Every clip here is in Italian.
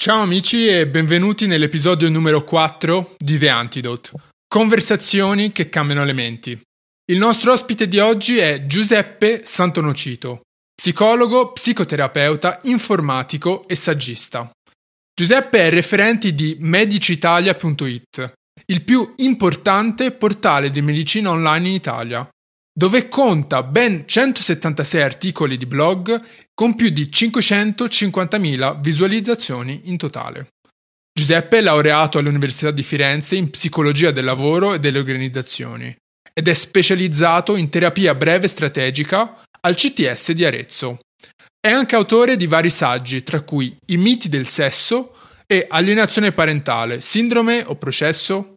Ciao amici e benvenuti nell'episodio numero 4 di The Antidote. Conversazioni che cambiano le menti. Il nostro ospite di oggi è Giuseppe Santonocito, psicologo, psicoterapeuta, informatico e saggista. Giuseppe è referente di medicitalia.it, il più importante portale di medicina online in Italia, dove conta ben 176 articoli di blog con più di 550.000 visualizzazioni in totale. Giuseppe è laureato all'Università di Firenze in psicologia del lavoro e delle organizzazioni ed è specializzato in terapia breve strategica al CTS di Arezzo. È anche autore di vari saggi, tra cui I miti del sesso e Alienazione parentale, sindrome o processo?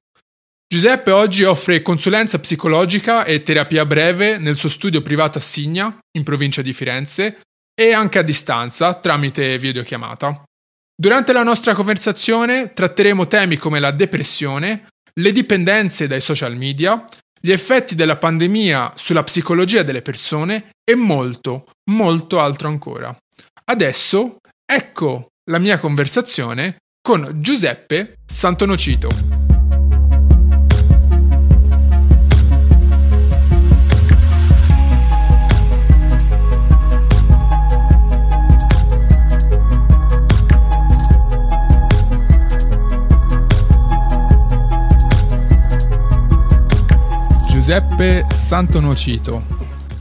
Giuseppe oggi offre consulenza psicologica e terapia breve nel suo studio privato a Signa, in provincia di Firenze, e anche a distanza tramite videochiamata. Durante la nostra conversazione tratteremo temi come la depressione, le dipendenze dai social media, gli effetti della pandemia sulla psicologia delle persone e molto, molto altro ancora. Adesso ecco la mia conversazione con Giuseppe Santonocito. Giuseppe Santonocito,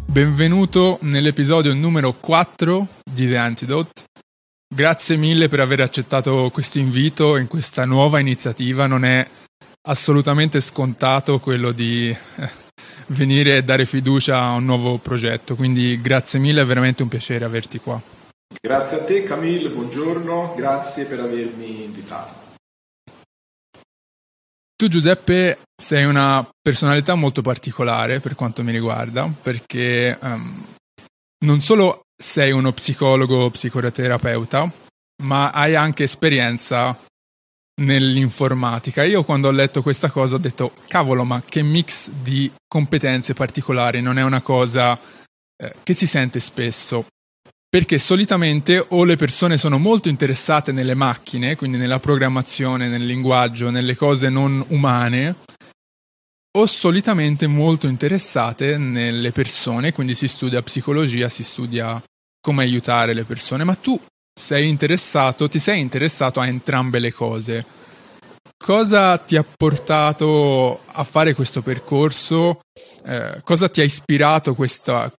benvenuto nell'episodio numero 4 di The Antidote. Grazie mille per aver accettato questo invito in questa nuova iniziativa. Non è assolutamente scontato quello di eh, venire e dare fiducia a un nuovo progetto, quindi grazie mille, è veramente un piacere averti qua. Grazie a te Camille, buongiorno, grazie per avermi invitato. Tu Giuseppe sei una personalità molto particolare per quanto mi riguarda, perché um, non solo sei uno psicologo psicoterapeuta, ma hai anche esperienza nell'informatica. Io quando ho letto questa cosa ho detto, cavolo, ma che mix di competenze particolari, non è una cosa eh, che si sente spesso perché solitamente o le persone sono molto interessate nelle macchine, quindi nella programmazione, nel linguaggio, nelle cose non umane, o solitamente molto interessate nelle persone, quindi si studia psicologia, si studia come aiutare le persone, ma tu sei interessato, ti sei interessato a entrambe le cose. Cosa ti ha portato a fare questo percorso? Eh, cosa ti ha ispirato questa,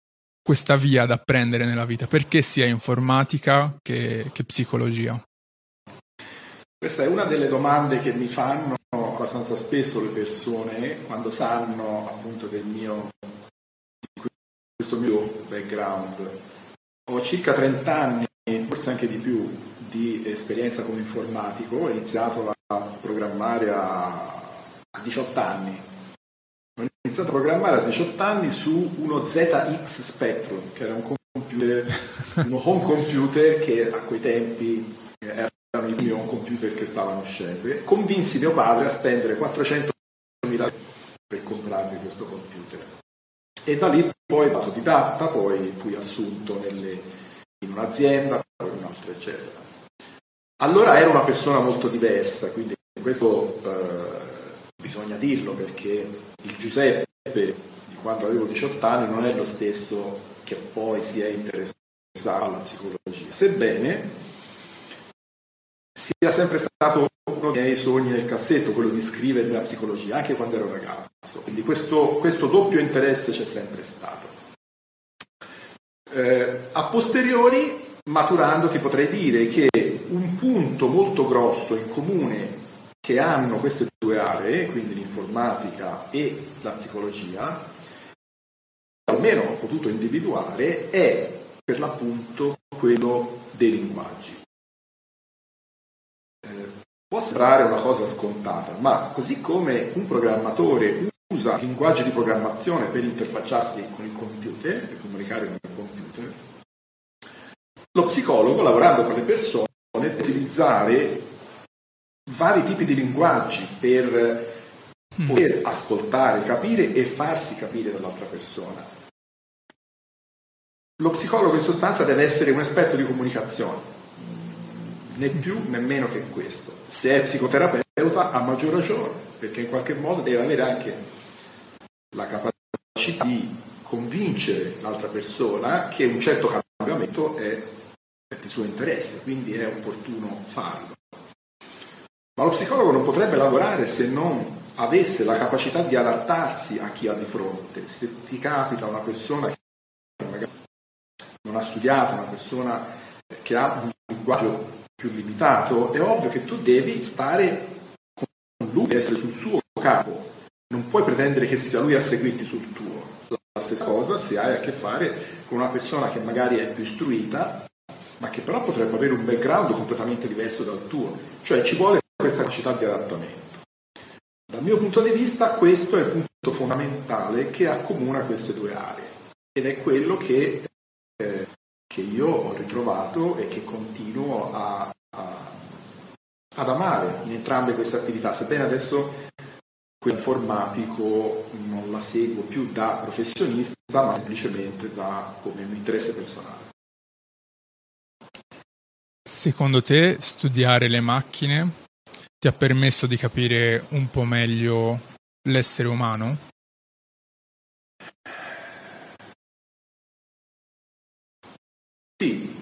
questa via da prendere nella vita? Perché sia informatica che, che psicologia? Questa è una delle domande che mi fanno abbastanza spesso le persone quando sanno appunto del mio questo mio background. Ho circa 30 anni, forse anche di più, di esperienza come informatico, ho iniziato a programmare a 18 anni ho iniziato a programmare a 18 anni su uno ZX Spectrum, che era un computer, uno home computer che a quei tempi erano i primi home computer che stavano uscendo. Convinsi mio padre a spendere 400.000 euro per comprarmi questo computer. E da lì poi autodidatta, poi fui assunto nelle, in un'azienda, poi in un'altra, eccetera. Allora ero una persona molto diversa, quindi questo eh, bisogna dirlo perché il Giuseppe di quando avevo 18 anni non è lo stesso che poi si è interessato alla psicologia, sebbene sia sempre stato uno dei miei sogni nel cassetto, quello di scrivere la psicologia, anche quando ero ragazzo. Quindi questo, questo doppio interesse c'è sempre stato. Eh, a posteriori, maturando, ti potrei dire che un punto molto grosso in comune che hanno queste due aree, quindi l'informatica e la psicologia, almeno ho potuto individuare, è per l'appunto quello dei linguaggi. Eh, può sembrare una cosa scontata, ma così come un programmatore usa linguaggi di programmazione per interfacciarsi con il computer, per comunicare con il computer, lo psicologo, lavorando con le persone, deve utilizzare vari tipi di linguaggi per mm. poter ascoltare, capire e farsi capire dall'altra persona. Lo psicologo in sostanza deve essere un esperto di comunicazione, né più né meno che questo. Se è psicoterapeuta ha maggior ragione, perché in qualche modo deve avere anche la capacità di convincere l'altra persona che un certo cambiamento è di suo interesse, quindi è opportuno farlo. Ma lo psicologo non potrebbe lavorare se non avesse la capacità di adattarsi a chi ha di fronte. Se ti capita una persona che non ha studiato, una persona che ha un linguaggio più limitato, è ovvio che tu devi stare con lui, essere sul suo capo. Non puoi pretendere che sia lui a seguirti sul tuo. La stessa cosa se hai a che fare con una persona che magari è più istruita, ma che però potrebbe avere un background completamente diverso dal tuo. Cioè ci vuole questa capacità di adattamento. Dal mio punto di vista questo è il punto fondamentale che accomuna queste due aree ed è quello che, eh, che io ho ritrovato e che continuo a, a, ad amare in entrambe queste attività, sebbene adesso quello informatico non la seguo più da professionista ma semplicemente da, come un interesse personale. Secondo te studiare le macchine ti ha permesso di capire un po' meglio l'essere umano? Sì,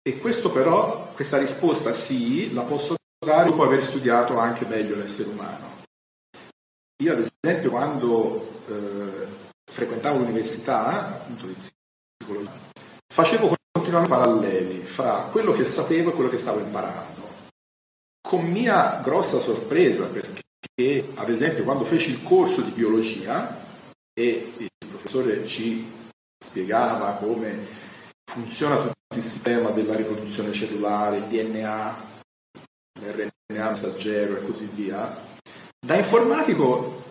e questo però, questa risposta sì, la posso dare dopo aver studiato anche meglio l'essere umano. Io ad esempio quando eh, frequentavo l'università, appunto di psicologia, facevo continuamente paralleli fra quello che sapevo e quello che stavo imparando con mia grossa sorpresa perché ad esempio quando feci il corso di biologia e il professore ci spiegava come funziona tutto il sistema della riproduzione cellulare, il DNA, l'RNA messaggero e così via, da informatico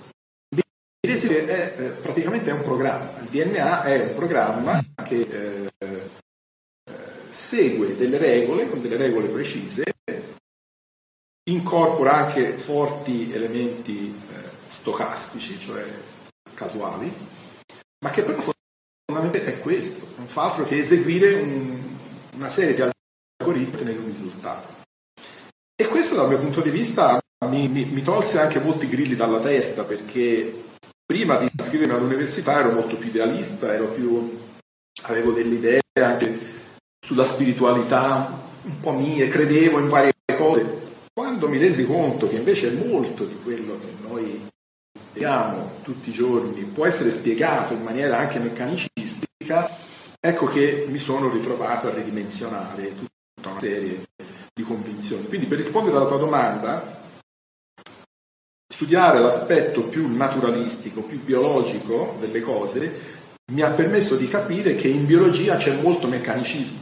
mi resi che è, eh, praticamente è un programma. Il DNA è un programma che eh, eh, segue delle regole, con delle regole precise, incorpora anche forti elementi eh, stocastici, cioè casuali, ma che però fondamentalmente è questo, non fa altro che eseguire un, una serie di algoritmi un risultato. E questo dal mio punto di vista mi, mi, mi tolse anche molti grilli dalla testa perché prima di iscrivermi all'università ero molto più idealista, più, avevo delle idee anche sulla spiritualità un po' mie, credevo in varie cose quando mi resi conto che invece molto di quello che noi vediamo tutti i giorni può essere spiegato in maniera anche meccanicistica, ecco che mi sono ritrovato a ridimensionare tutta una serie di convinzioni. Quindi per rispondere alla tua domanda, studiare l'aspetto più naturalistico, più biologico delle cose mi ha permesso di capire che in biologia c'è molto meccanicismo,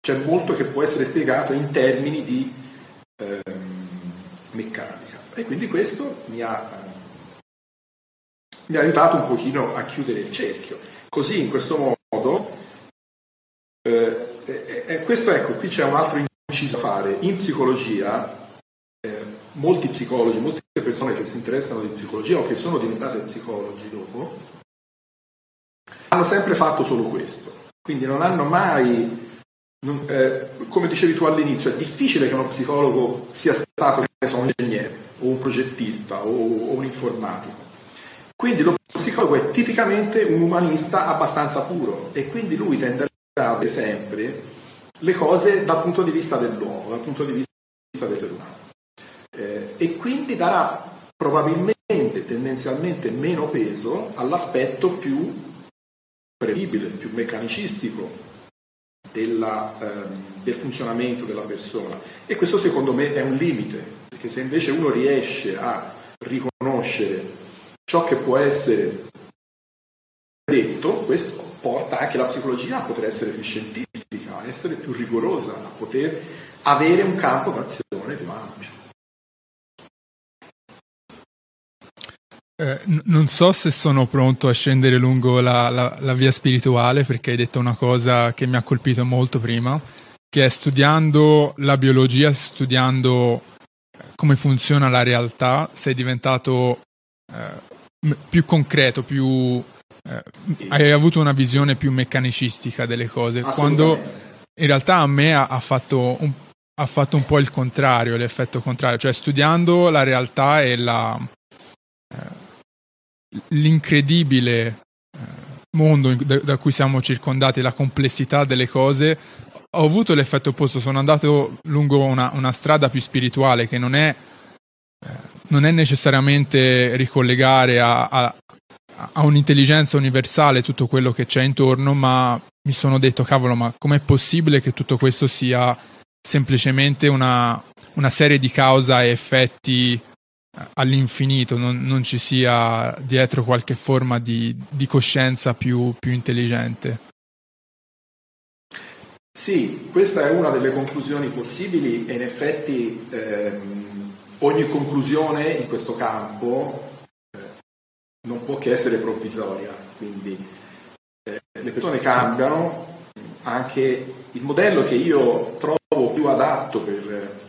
c'è molto che può essere spiegato in termini di ehm, meccanica. E quindi questo mi ha, mi ha, aiutato un pochino a chiudere il cerchio. Così, in questo modo, eh, eh, eh, questo ecco, qui c'è un altro inciso da fare. In psicologia, eh, molti psicologi, molte persone che si interessano di psicologia o che sono diventate psicologi dopo, hanno sempre fatto solo questo. Quindi non hanno mai eh, come dicevi tu all'inizio, è difficile che uno psicologo sia stato un ingegnere o un progettista o, o un informatico. Quindi lo psicologo è tipicamente un umanista abbastanza puro e quindi lui tenderà a vedere sempre le cose dal punto di vista dell'uomo, dal punto di vista dell'essere umano. Eh, e quindi darà probabilmente, tendenzialmente meno peso all'aspetto più prevedibile, più meccanicistico della, ehm, del funzionamento della persona. E questo secondo me è un limite, perché se invece uno riesce a riconoscere ciò che può essere detto, questo porta anche la psicologia a poter essere più scientifica, a essere più rigorosa, a poter avere un campo d'azione più ampio. Eh, non so se sono pronto a scendere lungo la, la, la, via spirituale perché hai detto una cosa che mi ha colpito molto prima, che è studiando la biologia, studiando eh, come funziona la realtà, sei diventato eh, più concreto, più, eh, sì. hai avuto una visione più meccanicistica delle cose, quando in realtà a me ha, ha fatto un, ha fatto un po' il contrario, l'effetto contrario, cioè studiando la realtà e la, eh, l'incredibile eh, mondo da, cui siamo circondati, la complessità delle cose, ho avuto l'effetto opposto, sono andato lungo una, una strada più spirituale che non è, eh, non è necessariamente ricollegare a, a, a un'intelligenza universale tutto quello che c'è intorno, ma mi sono detto, cavolo, ma com'è possibile che tutto questo sia semplicemente una, una serie di causa e effetti all'infinito, non, non, ci sia dietro qualche forma di, di coscienza più, più, intelligente. Sì, questa è una delle conclusioni possibili e in effetti ehm, ogni conclusione in questo campo eh, non può che essere provvisoria, quindi eh, le persone cambiano, anche il modello che io trovo più adatto per,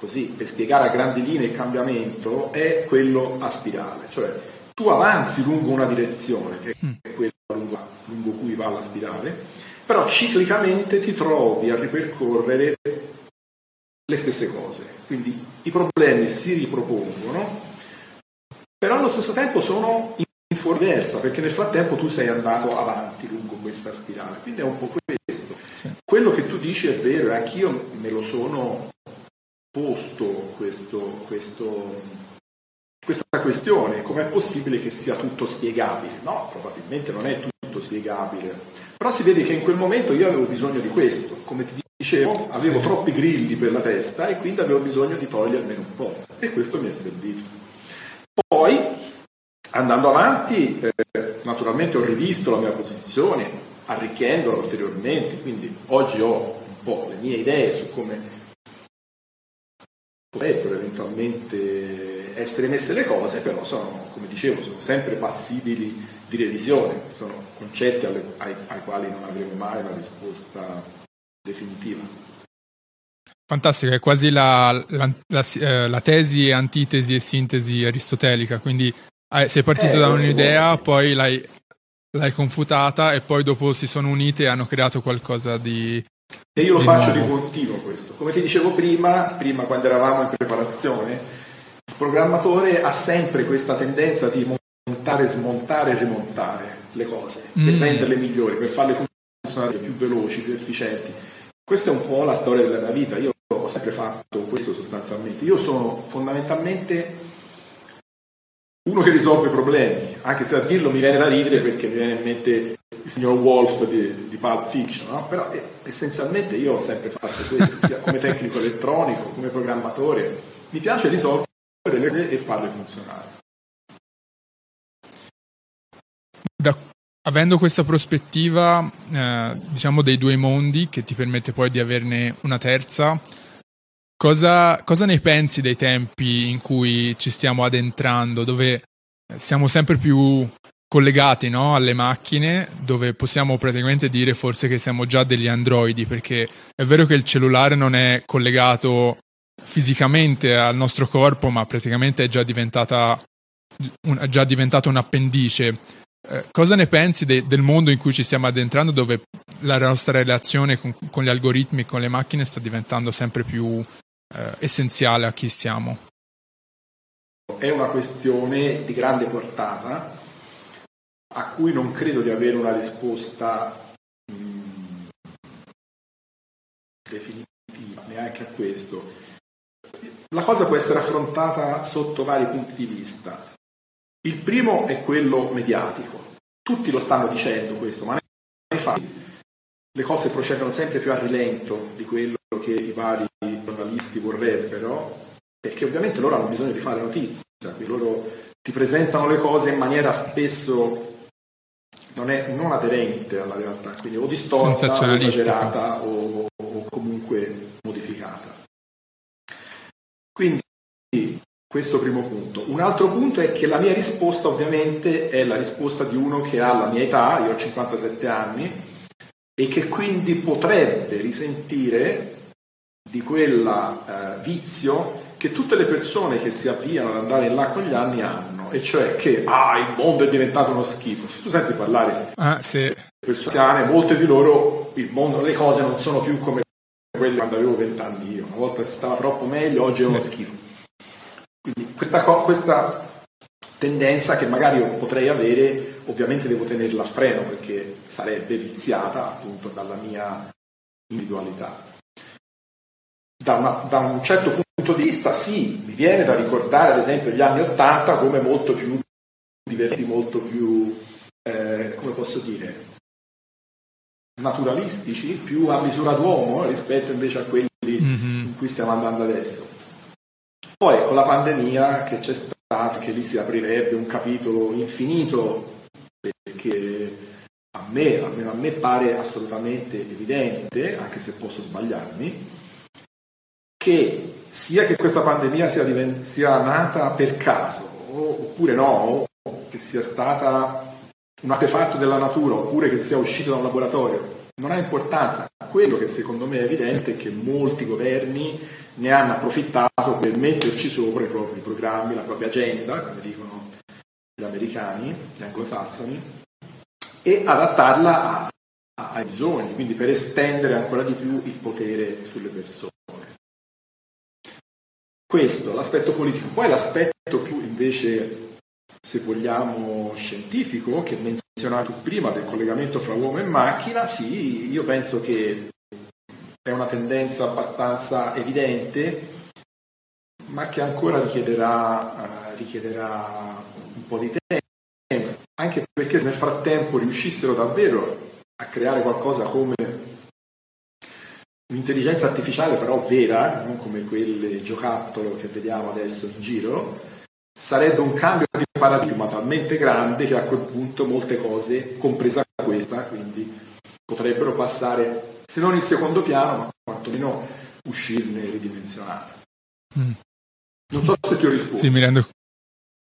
così, per spiegare a grandi linee il cambiamento è quello a spirale, cioè tu avanzi lungo una direzione, che è mm. quella lungo, lungo cui va la spirale, però ciclicamente ti trovi a ripercorrere le stesse cose, quindi i problemi si ripropongono, però allo stesso tempo sono in forma diversa, perché nel frattempo tu sei andato avanti lungo questa spirale, quindi è un po' questo. Sì. Quello che tu dici è vero, e anch'io me lo sono posto questo, questo, questa questione, com'è possibile che sia tutto spiegabile? No, probabilmente non è tutto spiegabile, però si vede che in quel momento io avevo bisogno di questo, come ti dicevo, avevo sì. troppi grilli per la testa e quindi avevo bisogno di togliermene un po' e questo mi è servito. Poi, andando avanti, eh, naturalmente ho rivisto la mia posizione, arricchendola ulteriormente, quindi oggi ho un po' le mie idee su come potrebbero eventualmente essere messe le cose, però sono, come dicevo, sono sempre passibili di revisione, sono concetti alle, ai, ai quali non avremo mai una risposta definitiva. Fantastico, è quasi la, la, la, eh, la, tesi, antitesi e sintesi aristotelica, quindi eh, sei partito eh, da un'idea, poi l'hai, l'hai, confutata e poi dopo si sono unite e hanno creato qualcosa di... E io lo faccio di continuo questo. Come ti dicevo prima, prima quando eravamo in preparazione, il programmatore ha sempre questa tendenza di montare, smontare e rimontare le cose mm. per renderle migliori, per farle funzionare più veloci, più efficienti. Questa è un po' la storia della mia vita. Io ho sempre fatto questo sostanzialmente. Io sono fondamentalmente uno che risolve problemi, anche se a dirlo mi viene da ridere perché mi viene in mente il signor Wolf di, di Pulp Fiction, no? però eh, essenzialmente io ho sempre fatto questo, sia come tecnico elettronico, come programmatore, mi piace risolvere le cose e farle funzionare. Da, avendo questa prospettiva, eh, diciamo, dei due mondi, che ti permette poi di averne una terza, Cosa, cosa, ne pensi dei tempi in cui ci stiamo addentrando, dove siamo sempre più collegati no, alle macchine, dove possiamo praticamente dire forse che siamo già degli androidi, perché è vero che il cellulare non è collegato fisicamente al nostro corpo, ma praticamente è già, un, è già diventato un appendice. Eh, cosa ne pensi de, del mondo in cui ci stiamo addentrando, dove la nostra relazione con, con gli algoritmi, con le macchine sta diventando sempre più eh, essenziale a chi siamo. È una questione di grande portata a cui non credo di avere una risposta mm, definitiva neanche a questo. La cosa può essere affrontata sotto vari punti di vista. Il primo è quello mediatico. Tutti lo stanno dicendo questo, ma nei fatti le cose procedono sempre più a rilento di quello che i vari giornalisti vorrebbero, perché ovviamente loro hanno bisogno di fare notizia, loro ti presentano le cose in maniera spesso non, è, non aderente alla realtà, quindi o distorta, o esagerata o, o comunque modificata. Quindi questo primo punto. Un altro punto è che la mia risposta ovviamente è la risposta di uno che ha la mia età, io ho 57 anni, e che quindi potrebbe risentire di quel eh, vizio che tutte le persone che si avviano ad andare in là con gli anni hanno, e cioè che ah, il mondo è diventato uno schifo. Se tu senti parlare ah, sì. persone anziane, molte di loro il mondo, le cose non sono più come quelle quando avevo vent'anni io. Una volta si stava troppo meglio, oggi è uno schifo. Quindi questa, questa tendenza che magari io potrei avere, ovviamente devo tenerla a freno perché sarebbe viziata appunto dalla mia individualità. Da, una, da, un certo punto di vista sì, mi viene da ricordare ad esempio gli anni Ottanta come molto più divertenti, molto più, eh, come posso dire, naturalistici, più a misura d'uomo rispetto invece a quelli mm-hmm. in cui stiamo andando adesso. Poi con la pandemia che c'è stata, che lì si aprirebbe un capitolo infinito, perché a me, almeno a me pare assolutamente evidente, anche se posso sbagliarmi, che sia che questa pandemia sia, divent- sia nata per caso, oppure no, che sia stata un artefatto della natura oppure che sia uscito da un laboratorio, non ha importanza. Quello che secondo me è evidente è che molti governi ne hanno approfittato per metterci sopra i propri programmi, la propria agenda, come dicono gli americani, gli anglosassoni, e adattarla a, a, ai bisogni, quindi per estendere ancora di più il potere sulle persone. Questo, l'aspetto politico. Poi l'aspetto più invece se vogliamo, scientifico che menzionato prima del collegamento fra uomo e macchina, sì, io penso che è una tendenza abbastanza evidente, ma che ancora richiederà, uh, richiederà un po' di tempo, anche perché se nel frattempo riuscissero davvero a creare qualcosa come un'intelligenza artificiale però vera, non come quelle giocattolo che vediamo adesso in giro, sarebbe un cambio di paradigma talmente grande che a quel punto molte cose, compresa questa, quindi potrebbero passare, se non in secondo piano, ma quantomeno uscirne ridimensionate. Mm. Non so se ti ho risposto. Sì mi, rendo,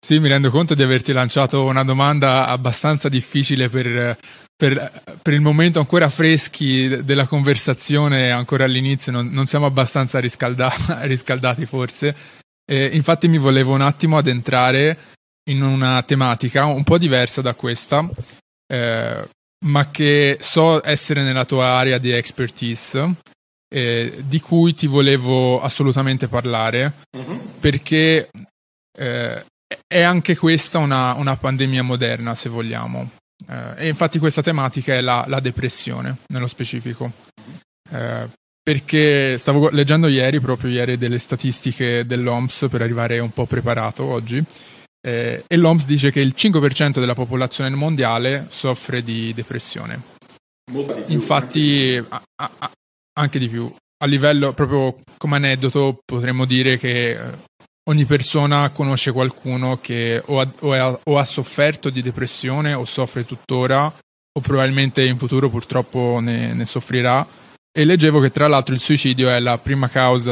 sì, mi rendo conto di averti lanciato una domanda abbastanza difficile per, per, per il momento ancora freschi della conversazione, ancora all'inizio, non, non siamo abbastanza riscalda- riscaldati forse. Eh, infatti mi volevo un attimo addentrare in una tematica un po' diversa da questa, eh, ma che so essere nella tua area di expertise, eh, di cui ti volevo assolutamente parlare, uh-huh. perché eh, è anche questa una, una, pandemia moderna, se vogliamo. Eh, e infatti questa tematica è la, la depressione, nello specifico. Uh, perché stavo leggendo ieri, proprio ieri, delle statistiche dell'OMS per arrivare un po' preparato oggi. Eh, e l'OMS dice che il 5% della popolazione mondiale soffre di depressione. Di Infatti, anche di, a, a, anche di più. A livello, proprio come aneddoto, potremmo dire che eh, ogni persona conosce qualcuno che o ha, o, ha, o ha, sofferto di depressione o soffre tuttora o probabilmente in futuro purtroppo ne, ne soffrirà e leggevo che tra l'altro il suicidio è la,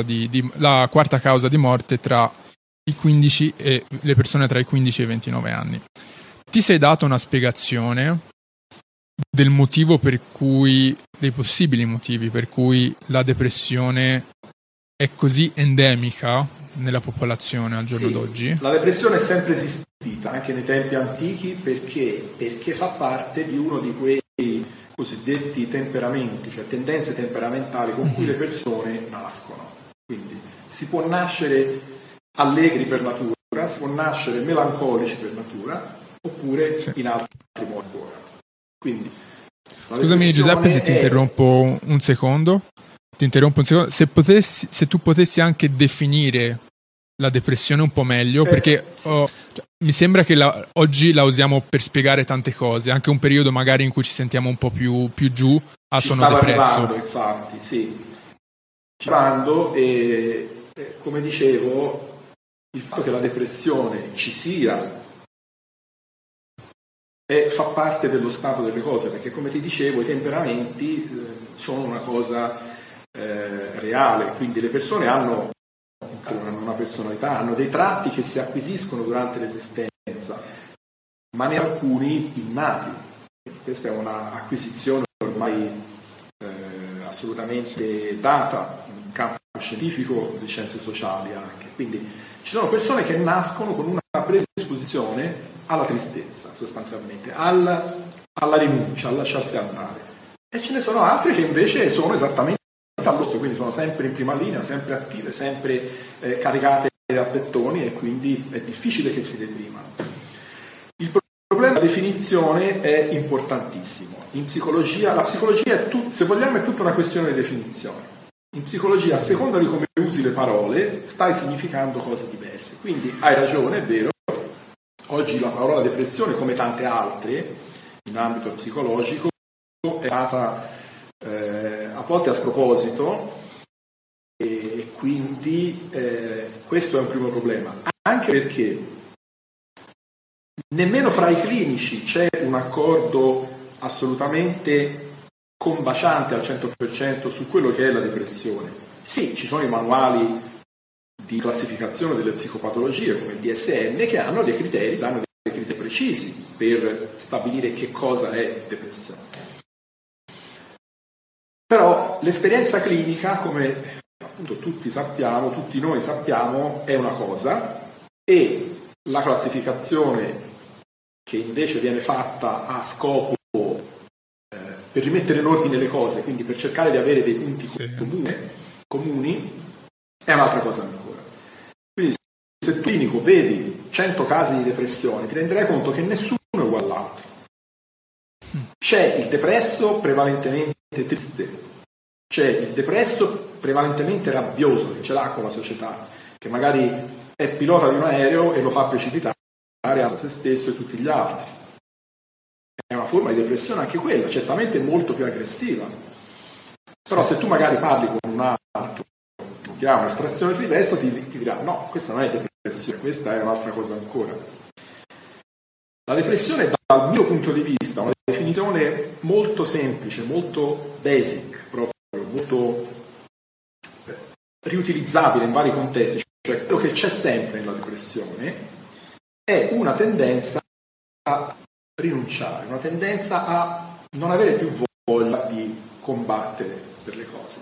di, di, la quarta causa di morte tra i 15 e le persone tra i 15 e i 29 anni. Ti sei dato una spiegazione del motivo per cui, dei possibili motivi per cui la depressione è così endemica nella popolazione al giorno sì, d'oggi? La depressione è sempre esistita, anche nei tempi antichi, perché? Perché fa parte di uno di quei cosiddetti temperamenti, cioè tendenze temperamentali con cui mhm. le persone nascono. Quindi si può nascere allegri per natura, si può nascere melancolici per natura, oppure sì. in altri modi ancora. Quindi, Scusami Giuseppe se ti interrompo un secondo. Ti interrompo un secondo. Se, potessi, se tu potessi anche definire la depressione un po' meglio, eh, perché sì. oh, cioè, mi sembra che la, oggi la usiamo per spiegare tante cose, anche un periodo magari in cui ci sentiamo un po' più, più giù, ah, ci sono depresso. Arrivando, infatti, sì. Ci arrivando e, e, come dicevo, il fatto che la depressione ci sia e fa parte dello stato delle cose, perché come ti dicevo i temperamenti eh, sono una cosa eh, reale, quindi le persone hanno hanno una personalità, hanno dei tratti che si acquisiscono durante l'esistenza, ma ne alcuni innati. Questa è un'acquisizione ormai eh, assolutamente data in campo scientifico, di scienze sociali anche. Quindi ci sono persone che nascono con una predisposizione alla tristezza, sostanzialmente, al, alla rinuncia, al lasciarsi andare. E ce ne sono altre che invece sono esattamente quindi sono sempre in prima linea, sempre attive, sempre eh, caricate a pettoni e quindi è difficile che si deprimano. Il problema della definizione è importantissimo. In psicologia, la psicologia è tut, se vogliamo è tutta una questione di definizione. In psicologia, a seconda di come usi le parole, stai significando cose diverse. Quindi hai ragione, è vero. Oggi la parola depressione, come tante altre in ambito psicologico, è stata eh, a volte a sproposito e quindi eh, questo è un primo problema. Anche perché nemmeno fra i clinici c'è un accordo assolutamente combaciante al 100% su quello che è la depressione. Sì, ci sono i manuali di classificazione delle psicopatologie come il DSM che hanno dei criteri, danno dei criteri precisi per stabilire che cosa è depressione. Però l'esperienza clinica, come appunto tutti sappiamo, tutti noi sappiamo, è una cosa e la classificazione che invece viene fatta a scopo eh, per rimettere in ordine le cose, quindi per cercare di avere dei punti sì. comuni, comuni, è un'altra cosa ancora. Quindi se tu clinico vedi 100 casi di depressione, ti renderai conto che nessuno. C'è il depresso prevalentemente triste, c'è il depresso prevalentemente rabbioso che ce l'ha con la società, che magari è pilota di un aereo e lo fa precipitare a se stesso e tutti gli altri. È una forma di depressione anche quella, certamente molto più aggressiva. Però se tu magari parli con un altro che ha un'estrazione diversa, ti, ti dirà no, questa non è depressione, questa è un'altra cosa ancora. La depressione dal mio punto di vista è una definizione molto semplice, molto basic, proprio molto riutilizzabile in vari contesti, cioè quello che c'è sempre nella depressione è una tendenza a rinunciare, una tendenza a non avere più voglia di combattere per le cose.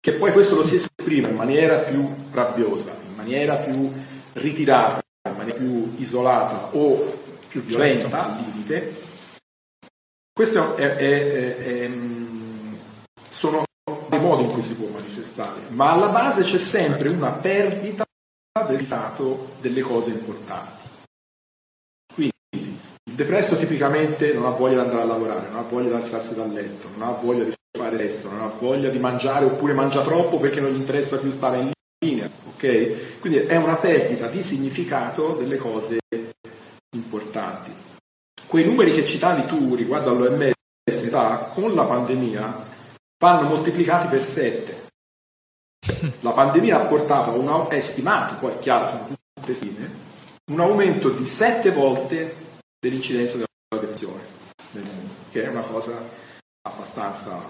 Che poi questo lo si esprime in maniera più rabbiosa, in maniera più ritirata, in maniera più isolata o più violenta certo. al limite. Questo è, è, è, sono dei modi in cui si può manifestare, ma alla base c'è sempre una perdita del stato delle cose importanti. Il depresso tipicamente non ha voglia di andare a lavorare, non ha voglia di alzarsi dal letto, non ha voglia di fare sesso, non ha voglia di mangiare oppure mangia troppo perché non gli interessa più stare in linea. Okay? Quindi è una perdita di significato delle cose importanti. Quei numeri che citavi tu riguardo all'OMS con la pandemia vanno moltiplicati per 7. La pandemia ha portato a un è stimato, poi è chiaro, sono tutte stime, un aumento di 7 volte dell'incidenza della depressione nel mondo, che è una cosa abbastanza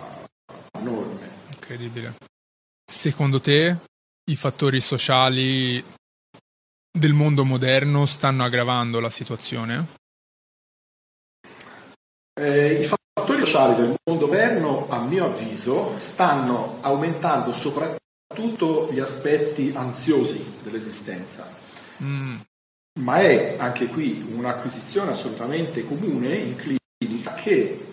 enorme. Incredibile. Secondo te i fattori sociali del mondo moderno stanno aggravando la situazione? Eh, I fattori sociali del mondo moderno, a mio avviso, stanno aumentando soprattutto gli aspetti ansiosi dell'esistenza. Mm ma è anche qui un'acquisizione assolutamente comune in clinica che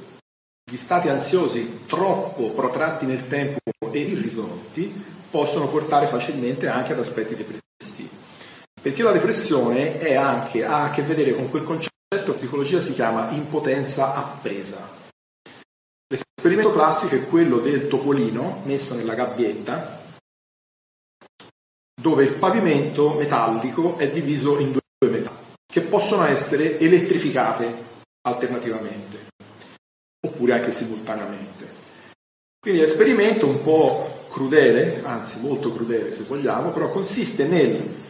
gli stati ansiosi troppo protratti nel tempo e irrisolti possono portare facilmente anche ad aspetti depressivi. Perché la depressione anche, ha a che vedere con quel concetto che in psicologia si chiama impotenza appesa. L'esperimento classico è quello del topolino messo nella gabbietta dove il pavimento metallico è diviso in due metà, che possono essere elettrificate alternativamente, oppure anche simultaneamente. Quindi l'esperimento un po' crudele, anzi molto crudele se vogliamo, però consiste nel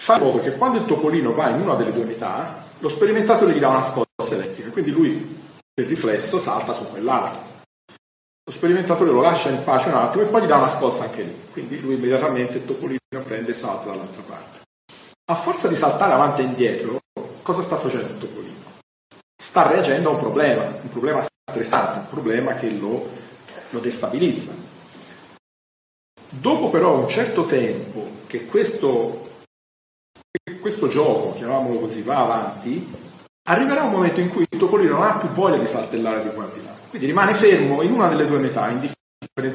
fare in modo che quando il topolino va in una delle due metà, lo sperimentatore gli dà una scossa elettrica, quindi lui per riflesso salta su quell'altro. Lo sperimentatore lo lascia in pace un attimo e poi gli dà una scossa anche lì, quindi lui immediatamente il topolino prende e salta dall'altra parte a forza di saltare avanti e indietro, cosa sta facendo il topolino? Sta reagendo a un problema, un problema stressante, un problema che lo, lo destabilizza. Dopo però un certo tempo che questo, questo gioco, chiamiamolo così, va avanti, arriverà un momento in cui il topolino non ha più voglia di saltellare di qua e di là, quindi rimane fermo in una delle due metà,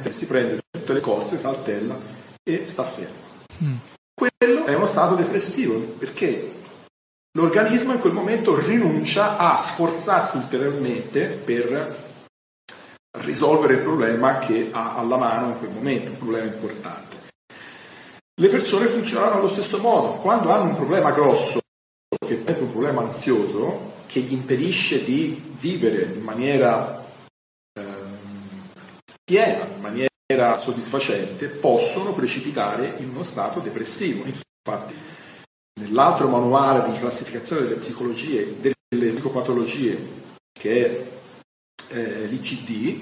si prende tutte le cose, saltella e sta fermo. Mm. Quello è uno stato depressivo perché l'organismo in quel momento rinuncia a sforzarsi ulteriormente per risolvere il problema che ha alla mano in quel momento, un problema importante. Le persone funzionano allo stesso modo, quando hanno un problema grosso, che è un problema ansioso, che gli impedisce di vivere in maniera ehm, piena, in maniera soddisfacente, possono precipitare in uno stato depressivo. Infatti, nell'altro manuale di classificazione delle psicologie, delle psicopatologie, che è eh, l'ICD,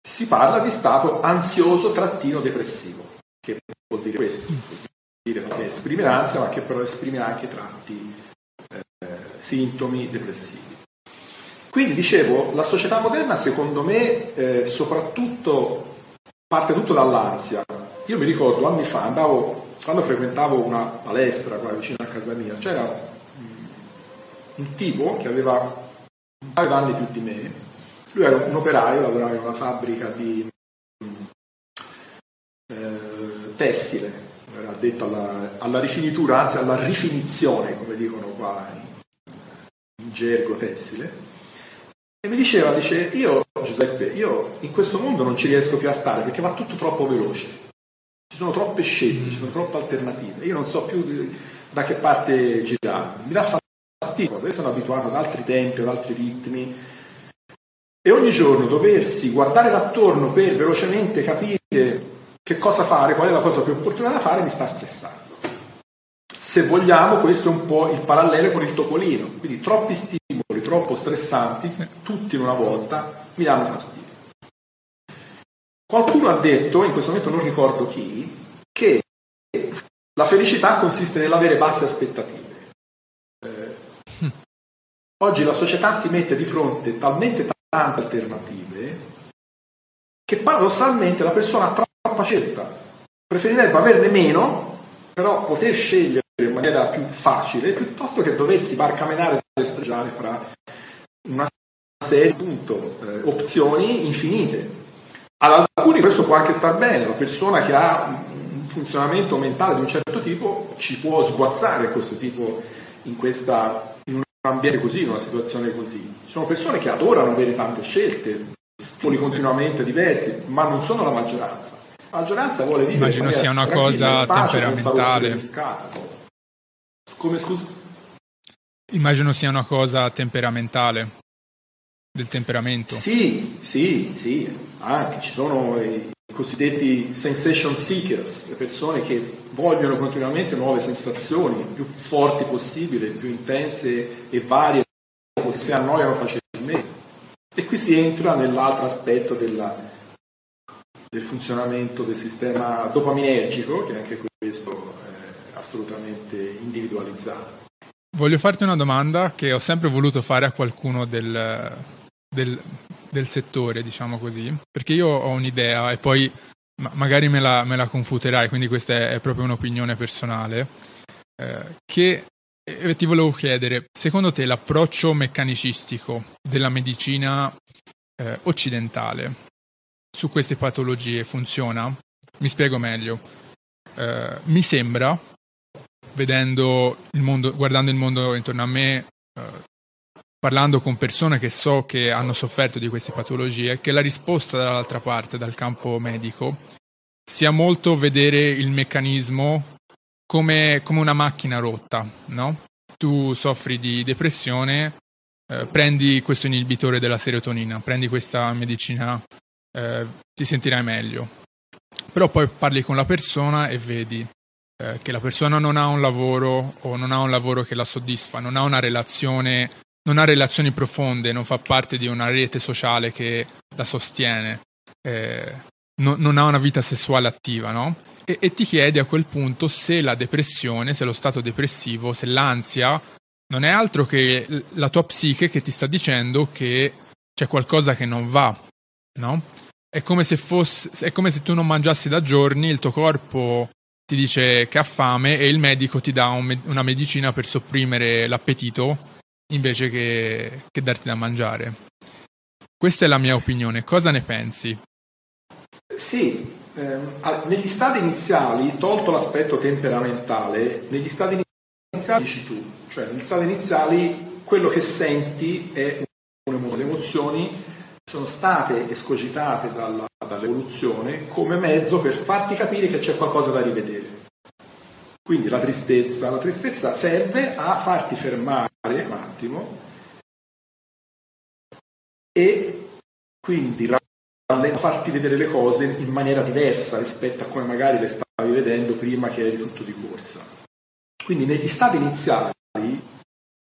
si parla di stato ansioso-depressivo, che vuol dire questo, vuol dire che esprime l'ansia ma che però esprime anche tratti, eh, sintomi depressivi. Quindi dicevo, la società moderna secondo me eh, soprattutto parte tutto dall'ansia. Io mi ricordo anni fa, andavo, quando frequentavo una palestra qua vicino a casa mia, c'era un tipo che aveva un paio d'anni più di me, lui era un operaio, lavorava in una fabbrica di eh, tessile, era addetto alla, alla, rifinitura, anzi alla rifinizione, come dicono qua in gergo tessile. E mi diceva, dice, io Giuseppe, io in questo mondo non ci riesco più a stare perché va tutto troppo veloce. Ci sono troppe scelte, ci sono troppe alternative. Io non so più da che parte girare. Mi dà fastidio. Io sono abituato ad altri tempi, ad altri ritmi e ogni giorno doversi guardare d'attorno per velocemente capire che cosa fare, qual è la cosa più opportuna da fare, mi sta stressando. Se vogliamo, questo è un po' il parallelo con il topolino, quindi troppi stimoli, troppo stressanti, tutti in una volta, mi danno fastidio. Qualcuno ha detto, in questo momento non ricordo chi, che la felicità consiste nell'avere basse aspettative. Eh, oggi la società ti mette di fronte talmente tante alternative che paradossalmente la persona ha troppa scelta. Preferirebbe averne meno, però poter scegliere in maniera più facile, piuttosto che doversi barcamenare dalle stagioni fra una serie di eh, opzioni infinite. Ad alcuni questo può anche star bene, la persona che ha un funzionamento mentale di un certo tipo ci può sguazzare questo tipo in questa ambiente così, in una situazione così. Ci sono persone che adorano avere tante scelte, stimoli continuamente diversi, ma non sono la maggioranza. La maggioranza vuole vivere Immagino sia una cosa temperamentale. Come scusa? Immagino sia una cosa temperamentale del temperamento. Sì, sì, sì, anche ci sono i cosiddetti sensation seekers, le persone che vogliono continuamente nuove sensazioni, più forti possibili, più intense e varie, si annoiano facilmente. E qui si entra nell'altro aspetto della, del funzionamento del sistema dopaminergico, che anche questo è assolutamente individualizzato. Voglio farti una domanda che ho sempre voluto fare a qualcuno del, del, del settore, diciamo così, perché io ho un'idea e poi ma magari me la, me la, confuterai, quindi questa è, è proprio un'opinione personale, eh, che eh, ti volevo chiedere, secondo te l'approccio meccanicistico della medicina eh, occidentale su queste patologie funziona? Mi spiego meglio. Eh, mi sembra, vedendo il mondo, guardando il mondo intorno a me, eh, parlando con persone che so che hanno sofferto di queste patologie, che la risposta dall'altra parte, dal campo medico, sia molto vedere il meccanismo come, come una macchina rotta, no? Tu soffri di depressione, eh, prendi questo inibitore della serotonina, prendi questa medicina, eh, ti sentirai meglio. Però poi parli con la persona e vedi eh, che la persona non ha un lavoro o non ha un lavoro che la soddisfa, non ha una relazione non ha relazioni profonde, non fa parte di una rete sociale che la sostiene, eh, no, non ha una vita sessuale attiva, no? E, e, ti chiedi a quel punto se la depressione, se lo stato depressivo, se l'ansia non è altro che la tua psiche che ti sta dicendo che c'è qualcosa che non va, no? È come se, fosse, è come se tu non mangiassi da giorni, il tuo corpo ti dice che ha fame e il medico ti dà un, una medicina per sopprimere l'appetito invece che, che darti da mangiare. Questa è la mia opinione, cosa ne pensi? Sì, ehm, negli stadi iniziali, tolto l'aspetto temperamentale, negli stadi iniziali dici tu, cioè negli stadi iniziali quello che senti è un'emozione. Le emozioni sono state escogitate dalla, dall'evoluzione come mezzo per farti capire che c'è qualcosa da rivedere. Quindi la tristezza, la tristezza serve a farti fermare un attimo e quindi farti vedere le cose in maniera diversa rispetto a come magari le stavi vedendo prima che eri tutto di corsa. Quindi negli stati iniziali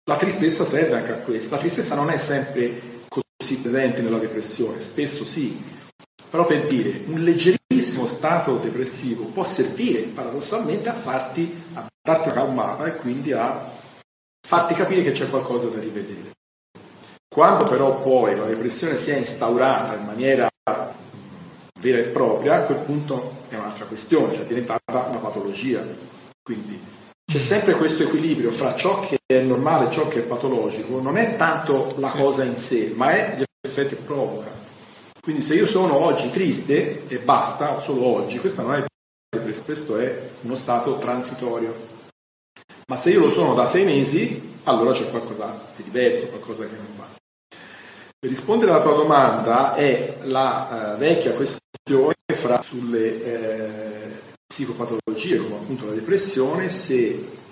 la tristezza serve anche a questo. La tristezza non è sempre così presente nella depressione, spesso sì, però per dire un leggerissimo stato depressivo può servire paradossalmente a farti a darti una calmata e quindi a farti capire che c'è qualcosa da rivedere. Quando però poi la depressione si è instaurata in maniera vera e propria, a quel punto è un'altra questione, cioè è diventata una patologia. Quindi c'è sempre questo equilibrio fra ciò che è normale e ciò che è patologico, non è tanto la cosa in sé, ma è gli effetti che provoca. Quindi se io sono oggi triste e basta, solo oggi, questa non è depressione, questo è uno stato transitorio. Ma se io lo sono da sei mesi, allora c'è qualcosa di diverso, qualcosa che non va. Per rispondere alla tua domanda è la uh, vecchia questione fra sulle eh, psicopatologie come appunto la depressione se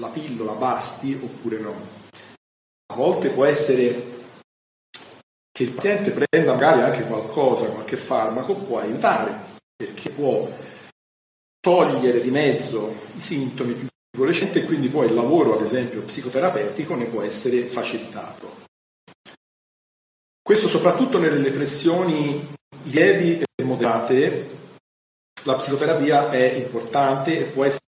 la pillola basti oppure no. A volte può essere che il paziente prenda magari anche qualcosa, qualche farmaco, può aiutare perché può togliere di mezzo i sintomi più recenti e quindi poi il lavoro, ad esempio, psicoterapeutico ne può essere facilitato. Questo soprattutto nelle depressioni lievi e moderate, la psicoterapia è importante e può essere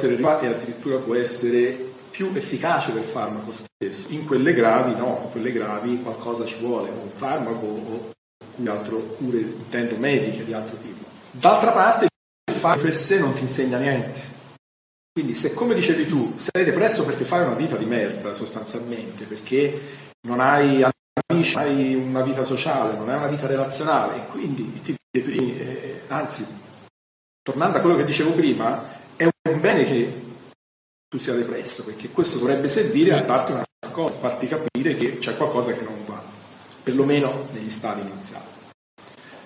e addirittura può essere più efficace del farmaco stesso. In quelle gravi no, in quelle gravi qualcosa ci vuole, un farmaco o altro, cure, intendo mediche di altro tipo. D'altra parte il farmaco per sé non ti insegna niente. Quindi se come dicevi tu sei depresso perché fai una vita di merda sostanzialmente, perché non hai amici, non hai una vita sociale, non hai una vita relazionale quindi ti deprimi, eh, anzi, tornando a quello che dicevo prima, è un bene che tu sia depresso, perché questo dovrebbe servire sì. a darti una scossa, a farti capire che c'è qualcosa che non va, perlomeno negli stadi iniziali.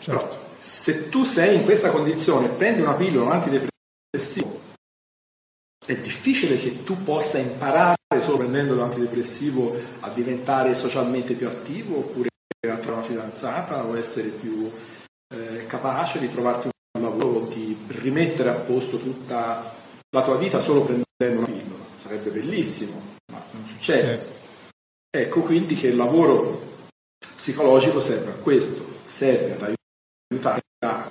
Certo. Però, se tu sei in questa condizione e prendi una pillola, un antidepressivo, è difficile che tu possa imparare solo prendendo l'antidepressivo a diventare socialmente più attivo oppure a trovare una fidanzata o essere più eh, capace di trovarti un lavoro o di rimettere a posto tutta la tua vita solo prendendo una pillola. Sarebbe bellissimo, ma non succede. Sì. Ecco quindi che il lavoro psicologico serve a questo, serve ad aiutare a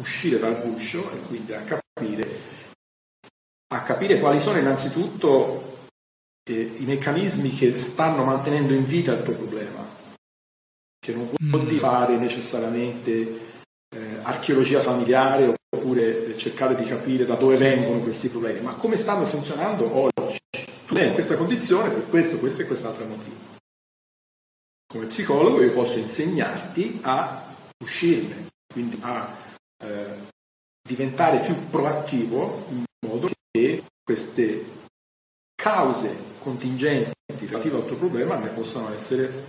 uscire dal guscio e quindi a capire a capire quali sono innanzitutto eh, i meccanismi che stanno mantenendo in vita il tuo problema, che non vuol mm. dire fare necessariamente eh, archeologia familiare oppure cercare di capire da dove vengono questi problemi, ma come stanno funzionando oggi. Tu sei in questa condizione per questo, questo e quest'altro motivo. Come psicologo io posso insegnarti a uscirne, quindi a eh, diventare più proattivo in modo che queste cause contingenti relative al tuo problema ne possano essere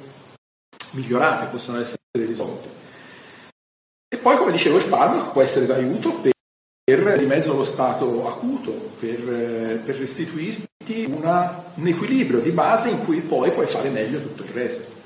migliorate, possano essere risolte. Poi, come dicevo, il farmaco può essere d'aiuto per, per di mezzo allo stato acuto, per, per restituirti una, un equilibrio di base in cui poi puoi fare meglio tutto il resto.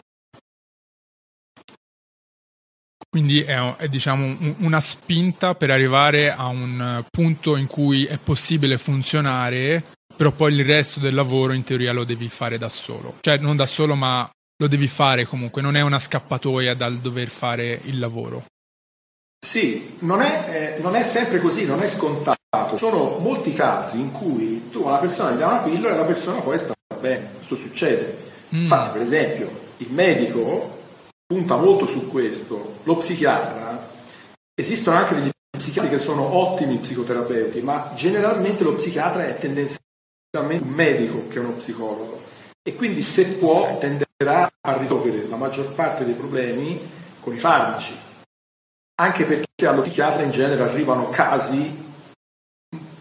Quindi è, è diciamo, una spinta per arrivare a un punto in cui è possibile funzionare, però poi il resto del lavoro in teoria lo devi fare da solo. Cioè non da solo, ma lo devi fare comunque, non è una scappatoia dal dover fare il lavoro. Sì, non è, eh, non è sempre così, non è scontato. Sono molti casi in cui tu a una persona gli dai una pillola e la persona poi sta bene. Questo succede. Mm. Infatti, per esempio, il medico punta molto su questo, lo psichiatra, esistono anche degli psichiatri che sono ottimi psicoterapeuti, ma generalmente lo psichiatra è tendenzialmente un medico che uno psicologo e quindi se può tenderà a risolvere la maggior parte dei problemi con i farmaci. Anche perché allo psichiatra in genere arrivano casi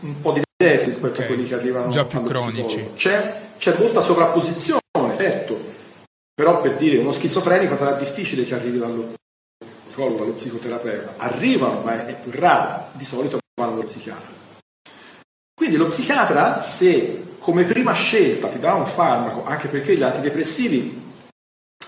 un po' diversi rispetto okay. a quelli che arrivano già più cronici. C'è, c'è molta sovrapposizione, certo, però per dire uno schizofrenico sarà difficile che arrivi dallo psicologo, dallo psicoterapeuta. Arrivano, ma è più raro, di solito vanno dallo psichiatra. Quindi lo psichiatra, se come prima scelta ti dà un farmaco, anche perché gli antidepressivi,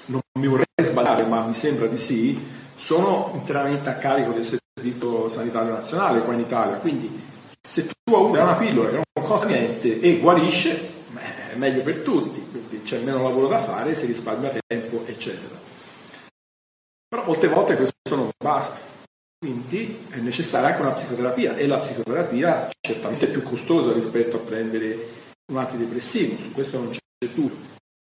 non mi vorrei sbagliare, ma mi sembra di sì, sono interamente a carico del Servizio Sanitario Nazionale qua in Italia. Quindi se tu hai una pillola che non costa niente e guarisce, è meglio per tutti, quindi c'è meno lavoro da fare, si risparmia tempo, eccetera. Però molte volte questo non basta. Quindi è necessaria anche una psicoterapia e la psicoterapia certamente è più costosa rispetto a prendere un antidepressivo, su questo non c'è dubbio,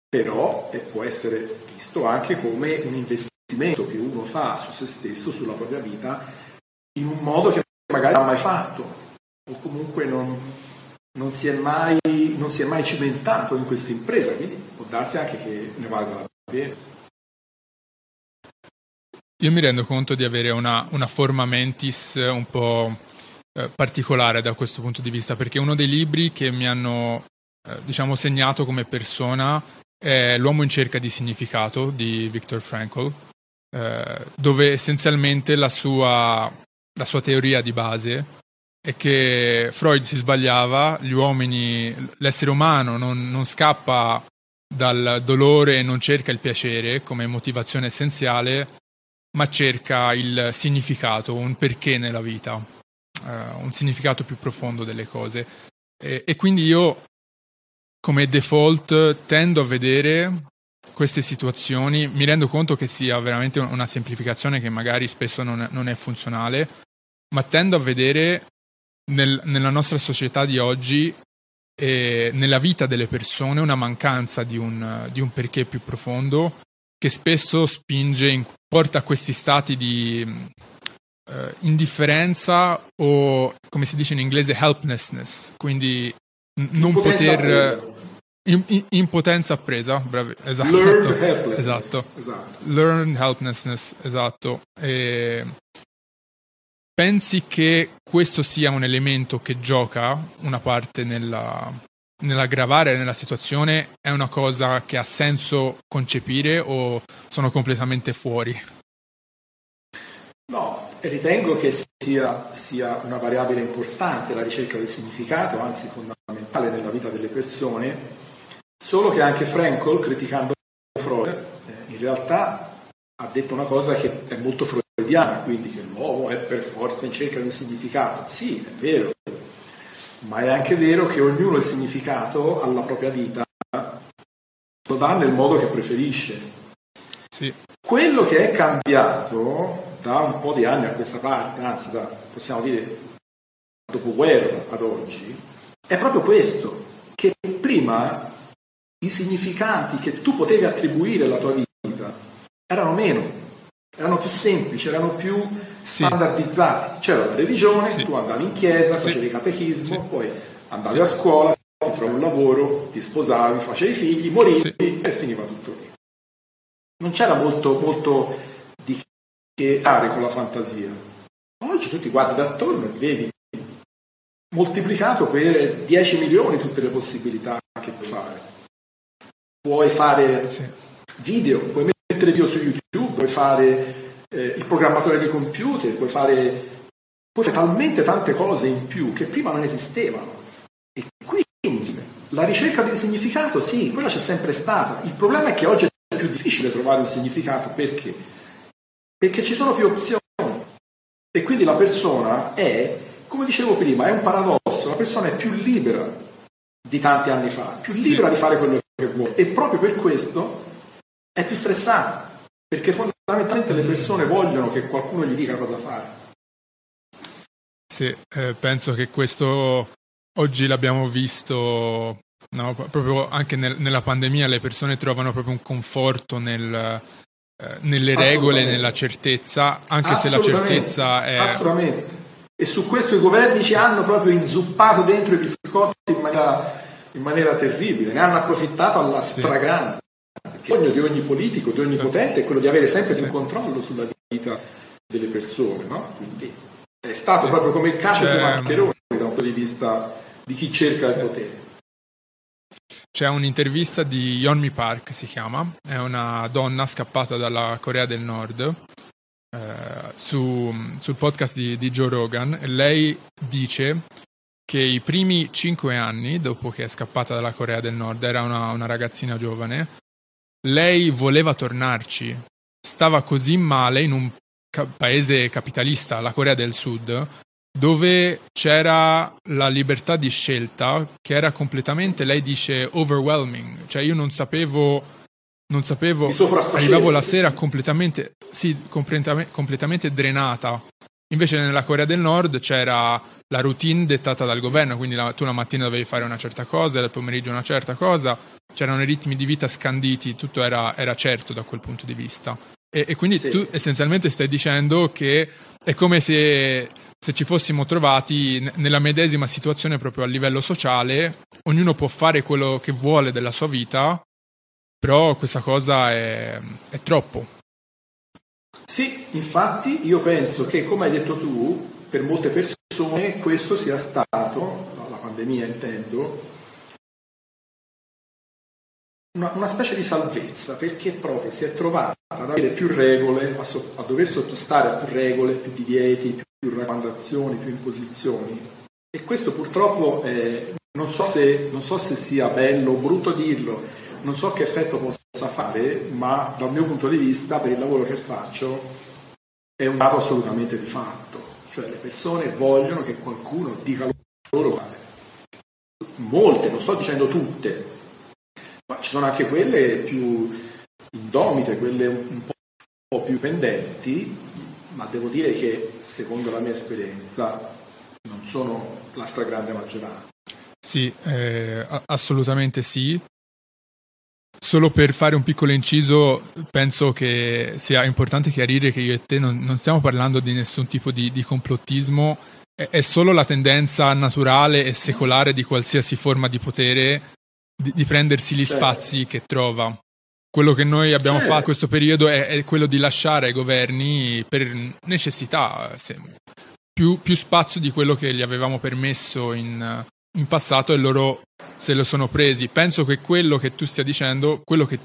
però eh, può essere visto anche come un investimento che uno fa su se stesso, sulla propria vita, in un modo che magari non ha mai fatto o comunque non, non, si mai, non si è mai cimentato in questa impresa, quindi può darsi anche che ne valga la pena. Io mi rendo conto di avere una, una forma mentis un po' eh, particolare da questo punto di vista, perché uno dei libri che mi hanno, eh, diciamo, segnato come persona è L'uomo in cerca di significato di Viktor Frankl, eh, dove essenzialmente la sua, la sua teoria di base è che Freud si sbagliava, gli uomini, l'essere umano non, non scappa dal dolore e non cerca il piacere come motivazione essenziale, ma cerca il significato, un perché nella vita, uh, un significato più profondo delle cose. E, e, quindi io, come default, tendo a vedere queste situazioni, mi rendo conto che sia veramente una semplificazione che magari spesso non è, non è funzionale, ma tendo a vedere nel, nella nostra società di oggi e nella vita delle persone una mancanza di un, di un perché più profondo che spesso spinge, in, porta a questi stati di uh, indifferenza o, come si dice in inglese, helplessness, quindi n- non poter... In, in, impotenza appresa, bravi, esatto. Learned helplessness. Esatto. esatto. Learned helplessness, esatto. E pensi che questo sia un elemento che gioca una parte nella, nell'aggravare nella situazione è una cosa che ha senso concepire o sono completamente fuori? No, ritengo che sia, sia, una variabile importante la ricerca del significato, anzi fondamentale nella vita delle persone, solo che anche Frankl, criticando Freud, eh, in realtà ha detto una cosa che è molto freudiana, quindi che l'uomo è per forza in cerca di un significato. Sì, è vero, ma è anche vero che ognuno il significato alla propria vita lo dà nel modo che preferisce. Sì. Quello che è cambiato da un po' di anni a questa parte, anzi da, possiamo dire dopoguerra ad oggi, è proprio questo, che prima i significati che tu potevi attribuire alla tua vita erano meno, erano più semplici, erano più standardizzati. C'era la religione, sì. tu andavi in chiesa, facevi sì. catechismo, sì. poi andavi a scuola, ti trovavi un lavoro, ti sposavi, facevi figli, morivi e finiva tutto lì. Non c'era molto, molto di che fare con la fantasia. Oggi tu ti guardi attorno e vedi moltiplicato per 10 milioni tutte le possibilità che puoi fare. Puoi fare video, puoi mettere video su YouTube, puoi fare eh, il programmatore di computer, puoi fare, puoi fare talmente tante cose in più che prima non esistevano. E quindi la ricerca del significato, sì, quella c'è sempre stata. Il problema è che oggi è più difficile trovare un significato perché? Perché ci sono più opzioni. E quindi la persona è, come dicevo prima, è un paradosso, la persona è più libera di tanti anni fa, più libera sì. di fare quello che vuole e proprio per questo è più stressata perché fondamentalmente le persone vogliono che qualcuno gli dica cosa fare. Sì, eh, penso che questo oggi l'abbiamo visto no, proprio anche nel, nella pandemia, le persone trovano proprio un conforto nel, eh, nelle regole, nella certezza, anche se la certezza è... Assolutamente. E su questo i governi ci hanno proprio inzuppato dentro i biscotti in maniera, in maniera terribile, ne hanno approfittato alla stragrande. Perché il sogno di ogni politico, di ogni potente è quello di avere sempre più controllo sulla vita delle persone, no? Quindi è stato proprio come il caso di Maccheroni da un punto di vista di chi cerca il potere. C'è un'intervista di Yeonmi Park, si chiama, è una donna scappata dalla Corea del Nord, eh, su, sul podcast di, di Joe Rogan. Lei dice che i primi cinque anni, dopo che è scappata dalla Corea del Nord, era una, una ragazzina giovane, lei voleva tornarci. Stava così male in un ca- paese capitalista, la Corea del Sud, dove c'era la libertà di scelta che era completamente, lei dice, overwhelming. Cioè io non sapevo non sapevo, arrivavo la sera completamente, sì, completamente drenata. Invece nella Corea del Nord c'era la routine dettata dal governo, quindi la, tu la mattina dovevi fare una certa cosa, dal pomeriggio una certa cosa, c'erano i ritmi di vita scanditi, tutto era, era certo da quel punto di vista. E, e quindi sì. tu essenzialmente stai dicendo che è come se, se ci fossimo trovati n- nella medesima situazione proprio a livello sociale, ognuno può fare quello che vuole della sua vita, però questa cosa è, è troppo. Sì, infatti io penso che, come hai detto tu, per molte persone questo sia stato, la pandemia intendo, una, una, specie di salvezza, perché proprio si è trovata ad avere più regole, a, so, a dover sottostare a più regole, più divieti, più, più raccomandazioni, più imposizioni. E questo purtroppo eh, non, so se, non so se sia bello o brutto dirlo, non so che effetto possa fare, ma dal mio punto di vista, per il lavoro che faccio, è un dato assolutamente di fatto. Cioè le persone vogliono che qualcuno dica loro quale. Molte, non sto dicendo tutte, ma ci sono anche quelle più indomite, quelle un po' più pendenti, ma devo dire che secondo la mia esperienza non sono la stragrande maggioranza. Sì, eh, assolutamente sì. Solo per fare un piccolo inciso, penso che sia importante chiarire che io e te non, non stiamo parlando di nessun tipo di, di complottismo, è, è, solo la tendenza naturale e secolare di qualsiasi forma di potere di, di prendersi gli spazi che trova. Quello che noi abbiamo fatto in questo periodo è, è, quello di lasciare ai governi per necessità se, più, più, spazio di quello che gli avevamo permesso in, in passato e loro se lo sono presi. Penso che quello che tu stia dicendo, quello che,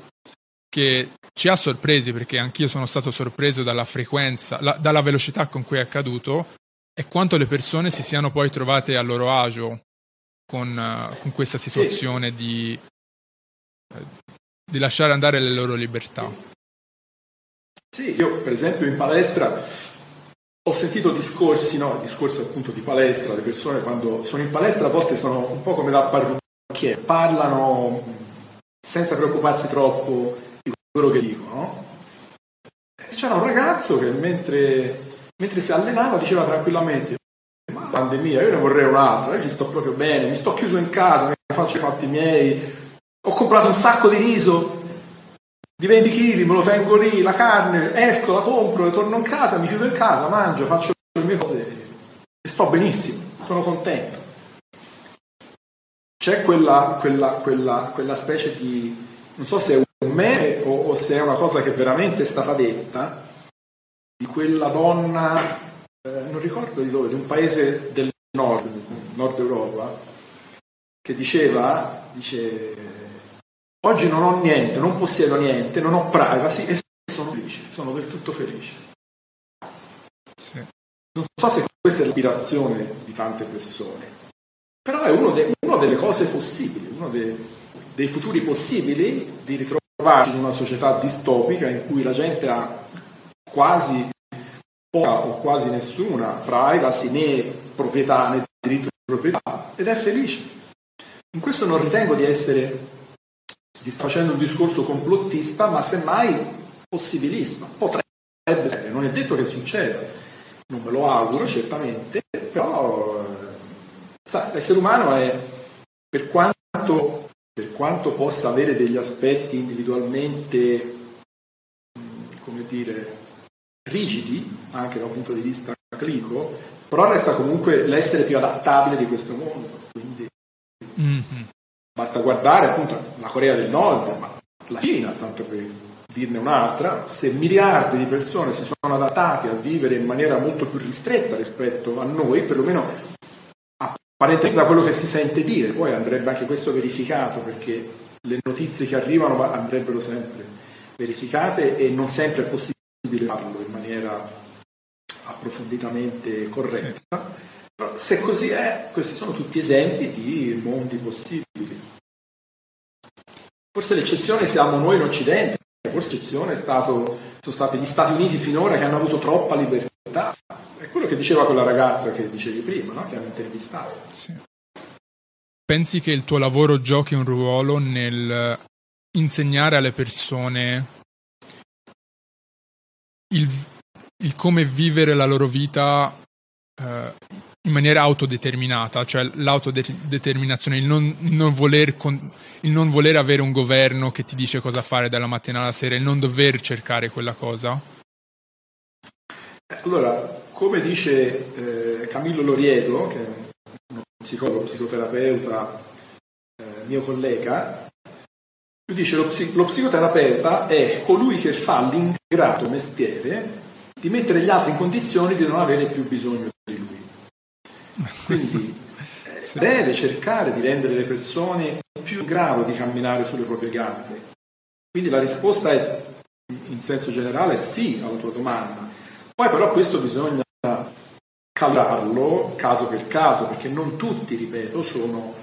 che ci ha sorpresi, perché anch'io sono stato sorpreso dalla frequenza, la, dalla velocità con cui è accaduto, è quanto le persone si siano poi trovate a loro agio con, uh, con questa situazione sì. di, uh, di lasciare andare le loro libertà. Sì, io per esempio in palestra ho sentito discorsi, no, discorsi appunto di palestra, le persone quando sono in palestra a volte sono un po' come da parrucchiere, parlano senza preoccuparsi troppo di quello che dicono. C'era un ragazzo che mentre, mentre si allenava diceva tranquillamente ma pandemia, io ne vorrei un'altra, io ci sto proprio bene, mi sto chiuso in casa, faccio i fatti miei, ho comprato un sacco di riso, di 20 kg, me lo tengo lì, la carne, esco, la compro, torno in casa, mi chiudo in casa, mangio, faccio le mie cose e sto benissimo, sono contento. C'è quella, quella, quella, quella specie di, non so se è un meme o, o, se è una cosa che veramente è stata detta, di quella donna, eh, non ricordo di dove, di un paese del nord, nord Europa, che diceva, dice Oggi non ho niente, non possiedo niente, non ho privacy e sono felice, sono del tutto felice. Sì. Non so se questa è l'ispirazione di tante persone, però è uno de, una delle cose possibili, uno de, dei futuri possibili di ritrovarci in una società distopica in cui la gente ha quasi poca o quasi nessuna privacy né proprietà né diritto di proprietà ed è felice. In questo non ritengo di essere facendo un discorso complottista, ma semmai possibilista. Potrebbe essere, non è detto che succeda, non me lo auguro certamente, però sai, l'essere umano è, per quanto, per quanto possa avere degli aspetti individualmente, come dire, rigidi, anche da un punto di vista clinico, però resta comunque l'essere più adattabile di questo mondo. Quindi. Basta guardare appunto la Corea del Nord, ma la Cina, tanto per, dirne un'altra, se miliardi di persone si sono adattati a vivere in maniera molto più ristretta rispetto a noi, perlomeno apparentemente da quello che si sente dire, poi andrebbe anche questo verificato perché le notizie che arrivano andrebbero sempre verificate e non sempre è possibile farlo in maniera approfonditamente corretta. Sì. Se così è, questi sono tutti esempi di mondi possibili. Forse l'eccezione siamo noi in Occidente, forse l'eccezione stato, sono stati gli Stati Uniti finora che hanno avuto troppa libertà. È quello che diceva quella ragazza che dicevi prima, no? che hanno intervistato. Sì. Pensi che il tuo lavoro giochi un ruolo nel insegnare alle persone il, il come vivere la loro vita eh, in maniera autodeterminata, cioè l'autodeterminazione, il non, il, non voler con, il non voler avere un governo che ti dice cosa fare dalla mattina alla sera, il non dover cercare quella cosa? Allora, come dice eh, Camillo Loriedo, che è uno psicologo, psicoterapeuta, eh, mio collega, lui dice lo, psic- lo psicoterapeuta è colui che fa l'ingrato mestiere di mettere gli altri in condizioni di non avere più bisogno. Quindi eh, sì. deve cercare di rendere le persone più in grado di camminare sulle proprie gambe. Quindi la risposta è, in senso generale, sì alla tua domanda. Poi però questo bisogna calibrarlo caso per caso, perché non tutti, ripeto, sono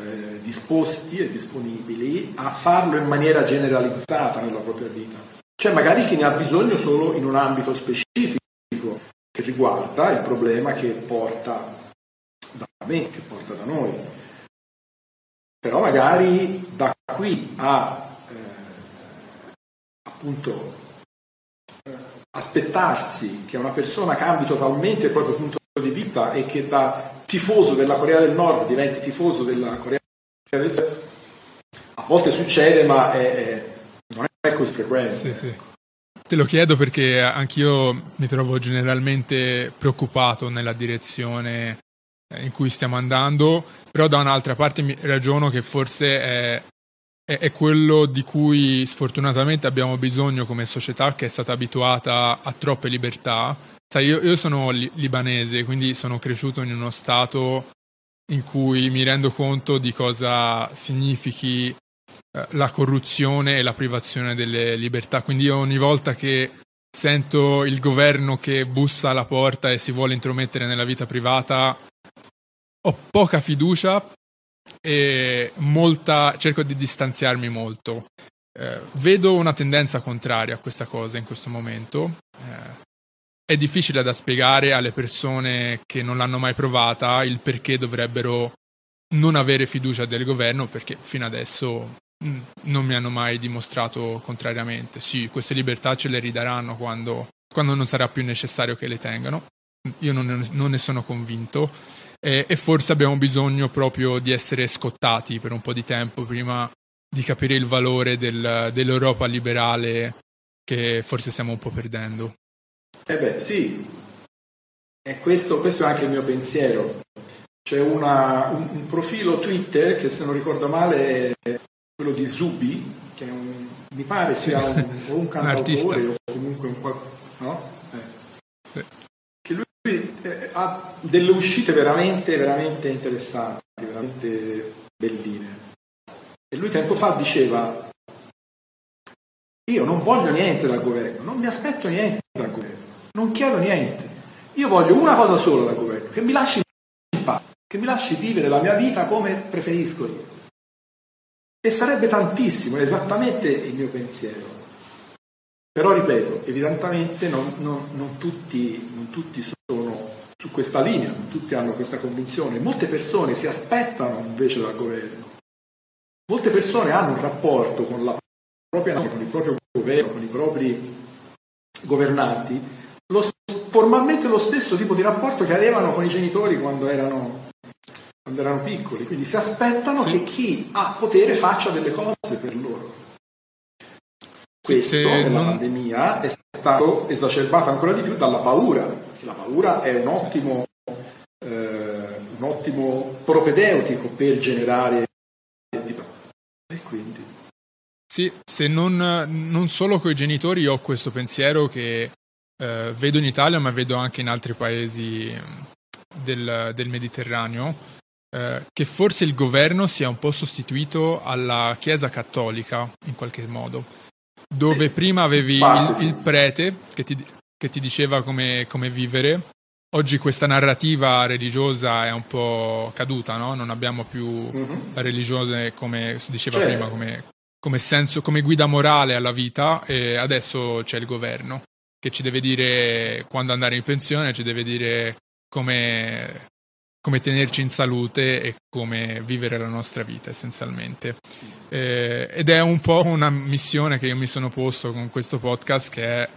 eh, disposti e disponibili a farlo in maniera generalizzata nella propria vita. C'è magari chi ne ha bisogno solo in un ambito specifico che riguarda il problema che porta me, che porta da noi. Però magari da qui a eh, appunto eh, aspettarsi che una persona cambi totalmente il proprio punto di vista e che da tifoso della Corea del Nord diventi tifoso della Corea del Sud, a volte succede, ma è, è, non è così frequente. Sì, sì. Te lo chiedo perché anch'io mi trovo generalmente preoccupato nella direzione in cui stiamo andando, però da un'altra parte mi ragiono che forse è, è, è, quello di cui sfortunatamente abbiamo bisogno come società che è stata abituata a troppe libertà. Sai, io, io sono li, libanese, quindi sono cresciuto in uno stato in cui mi rendo conto di cosa significhi eh, la corruzione e la privazione delle libertà. Quindi ogni volta che sento il governo che bussa alla porta e si vuole intromettere nella vita privata, ho poca fiducia e molta, cerco di distanziarmi molto. Eh, vedo una tendenza contraria a questa cosa in questo momento. Eh, è difficile da spiegare alle persone che non l'hanno mai provata il perché dovrebbero non avere fiducia del governo perché fino adesso mm, non mi hanno mai dimostrato contrariamente. Sì, queste libertà ce le ridaranno quando, quando non sarà più necessario che le tengano. Io non ne, non ne sono convinto e, e forse abbiamo bisogno proprio di essere scottati per un po' di tempo prima di capire il valore del, dell'Europa liberale che forse stiamo un po' perdendo. Eh beh, sì, e questo, questo, è anche il mio pensiero. C'è una, un, un, profilo Twitter che se non ricordo male è quello di Zubi, che un, mi pare sia un, un cantautore o comunque un qualcosa, no? Eh. Che lui eh, ha delle uscite veramente, veramente interessanti, veramente belline. E lui tempo fa diceva, io non voglio niente dal governo, non mi aspetto niente dal governo non chiedo niente. Io voglio una cosa sola dal governo, che mi lasci in pace, che mi lasci vivere la mia vita come preferisco io. E sarebbe tantissimo, è esattamente il mio pensiero. Però ripeto, evidentemente non, non, non, tutti, non tutti sono su questa linea, tutti hanno questa convinzione. Molte persone si aspettano invece dal governo. Molte persone hanno un rapporto con la propria con il proprio governo, con i propri governanti lo, formalmente lo stesso tipo di rapporto che avevano con i genitori quando erano, quando erano piccoli, quindi si aspettano sì. che chi ha potere faccia delle cose per loro. Questo nella non... pandemia è stato esacerbato ancora di più dalla paura, la paura è un ottimo, eh, un ottimo propedeutico per generare Sì, se non, non solo con i genitori ho questo pensiero che eh, vedo in Italia, ma vedo anche in altri paesi del, del Mediterraneo, eh, che forse il governo sia un po' sostituito alla Chiesa cattolica in qualche modo, dove sì, prima avevi parte, il, sì. il, prete che ti, che ti diceva come, come, vivere. Oggi questa narrativa religiosa è un po' caduta, no? non abbiamo più mm-hmm. la religione come si diceva certo. prima, come, come, senso, come guida morale alla vita e adesso c'è il governo che ci deve dire quando andare in pensione, ci deve dire come, come tenerci in salute e come vivere la nostra vita essenzialmente. Eh, ed è un po' una missione che io mi sono posto con questo podcast che è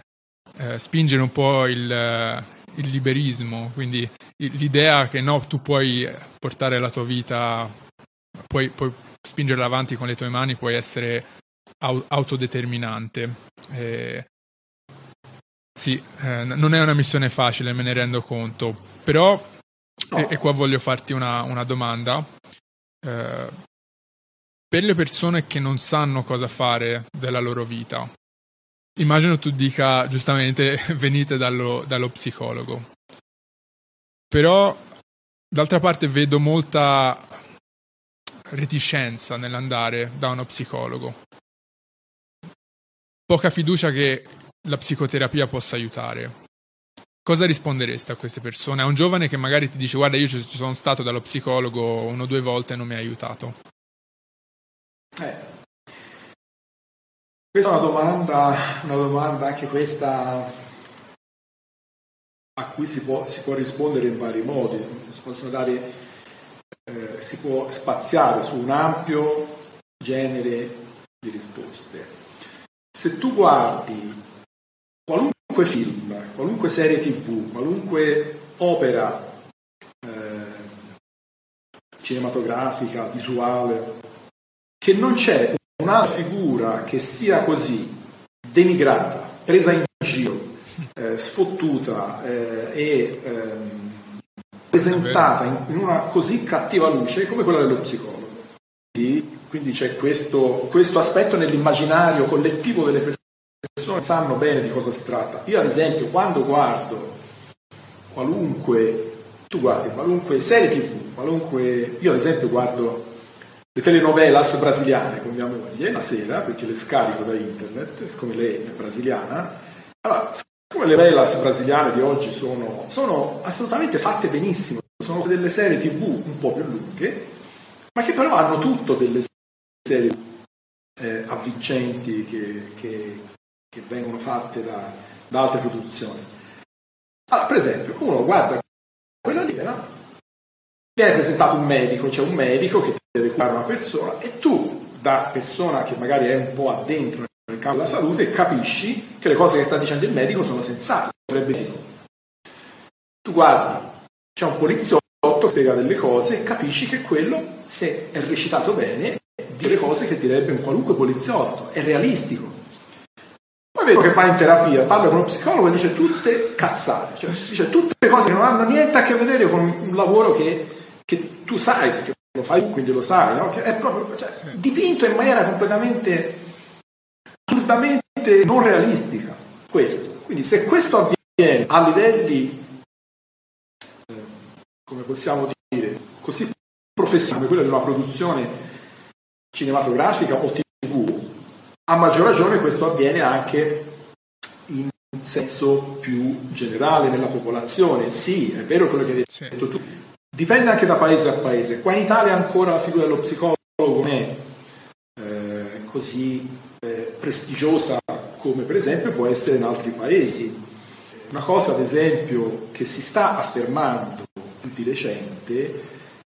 eh, spingere un po' il, il liberismo, quindi l'idea che no, tu puoi portare la tua vita, puoi, puoi spingerla avanti con le tue mani, puoi essere autodeterminante. Eh, sì, eh, non è una missione facile, me ne rendo conto, però, e, e, qua voglio farti una, una domanda, eh, per le persone che non sanno cosa fare della loro vita, immagino tu dica giustamente venite dallo, dallo psicologo, però d'altra parte vedo molta reticenza nell'andare da uno psicologo, poca fiducia che la psicoterapia possa aiutare. Cosa risponderesti a queste persone? A un giovane che magari ti dice guarda io ci sono stato dallo psicologo uno o due volte e non mi ha aiutato. Eh. Questa è una domanda, una domanda anche questa a cui si può, si può rispondere in vari modi, si dare, eh, si può spaziare su un ampio genere di risposte. Se tu guardi qualunque film, qualunque serie tv, qualunque opera eh, cinematografica, visuale, che non c'è un'altra figura che sia così denigrata, presa in giro, eh, sfottuta eh, e ehm, presentata in, in, una così cattiva luce come quella dello psicologo. Quindi, quindi c'è questo, questo aspetto nell'immaginario collettivo delle persone persone sanno bene di cosa si tratta. Io ad esempio quando guardo qualunque, tu guardi qualunque serie tv, qualunque, io ad esempio guardo le telenovelas brasiliane con mia moglie la sera perché le scarico da internet, siccome lei è brasiliana, allora siccome le novelas brasiliane di oggi sono, sono assolutamente fatte benissimo, sono delle serie tv un po' più lunghe, ma che però hanno tutto delle serie eh, avvincenti che, che, che vengono fatte da, da altre produzioni. Allora, per esempio, uno guarda quella no? Viene presentato un medico, c'è un medico che deve curare una persona e tu, da persona che magari è un po' addentro nel campo della salute, capisci che le cose che sta dicendo il medico sono sensate, potrebbe dire. Tu guardi, c'è un poliziotto che spiega delle cose e capisci che quello, se è recitato bene, dice le cose che direbbe un qualunque poliziotto, è realistico. Poi vedo che va in terapia, parla con uno psicologo e dice tutte cazzate, cioè dice tutte cose che non hanno niente a che vedere con un lavoro che, che tu sai, perché lo fai tu, quindi lo sai, no? che è proprio cioè, dipinto in maniera completamente assolutamente non realistica. Questo. Quindi se questo avviene a livelli, eh, come possiamo dire, così professionali, come quello di una produzione cinematografica o a maggior ragione questo avviene anche in senso più generale nella popolazione. Sì, è vero quello che hai detto tu. Dipende anche da paese a paese. Qua in Italia ancora la figura dello psicologo non è eh, così eh, prestigiosa come per esempio può essere in altri paesi. Una cosa ad esempio che si sta affermando di recente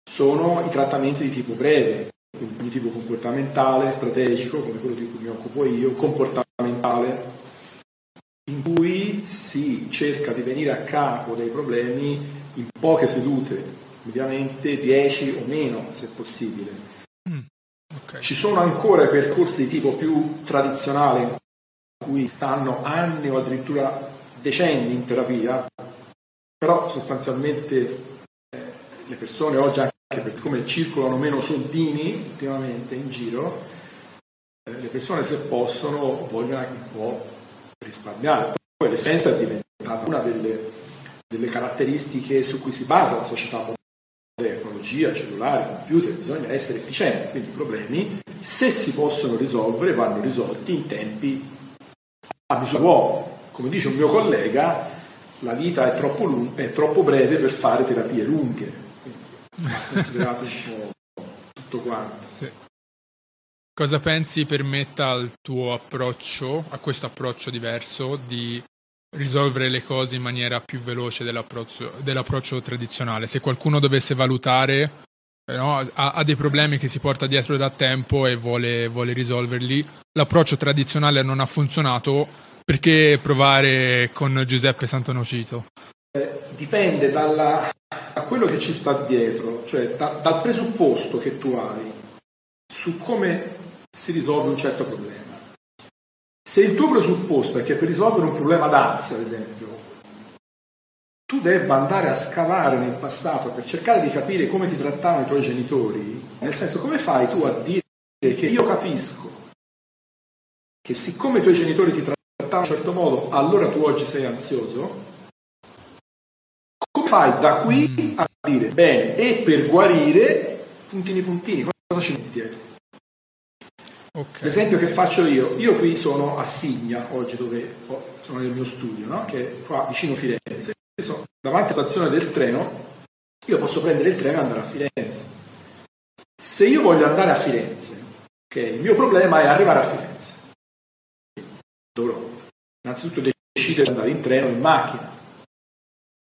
sono i trattamenti di tipo breve, di tipo comportamentale, strategico, come quello di cui mi occupo io, comportamentale, in cui si cerca di venire a capo dei problemi in poche sedute, mediamente 10 o meno se possibile. Mm, okay. Ci sono ancora percorsi di tipo più tradizionale in cui stanno anni o addirittura decenni in terapia, però sostanzialmente eh, le persone oggi anche perché siccome circolano meno soldini ultimamente in giro, eh, le persone se possono vogliono anche un po' risparmiare. Poi l'efficienza è diventata una delle, delle caratteristiche su cui si basa la società moderna tecnologia, cellulare, computer, bisogna essere efficienti, quindi i problemi, se si possono risolvere, vanno risolti in tempi a misura d'uomo. Come dice un mio collega, la vita è troppo, lung- è troppo breve per fare terapie lunghe. considerato un po' tutto quanto. Sì. Cosa pensi permetta al tuo approccio, a questo approccio diverso, di risolvere le cose in maniera più veloce dell'approccio, dell'approccio tradizionale. Se qualcuno dovesse valutare, eh, no, ha, ha, dei problemi che si porta dietro da tempo e vuole, vuole risolverli, l'approccio tradizionale non ha funzionato, perché provare con Giuseppe Santonocito? Eh, dipende dalla, da quello che ci sta dietro, cioè da, dal presupposto che tu hai su come si risolve un certo problema. Se il tuo presupposto è che per risolvere un problema d'ansia, ad esempio, tu debba andare a scavare nel passato per cercare di capire come ti trattavano i tuoi genitori, nel senso come fai tu a dire che io capisco che siccome i tuoi genitori ti trattavano in un certo modo, allora tu oggi sei ansioso? Come fai da qui a dire, bene, e per guarire, puntini puntini, cosa ci metti dietro? Okay. L'esempio che faccio io, io qui sono a Signa, oggi dove sono nel mio studio, no? che è qua vicino Firenze, sono davanti alla stazione del treno, io posso prendere il treno e andare a Firenze. Se io voglio andare a Firenze, okay, il mio problema è arrivare a Firenze. Dovrò innanzitutto decidere di andare in treno o in macchina.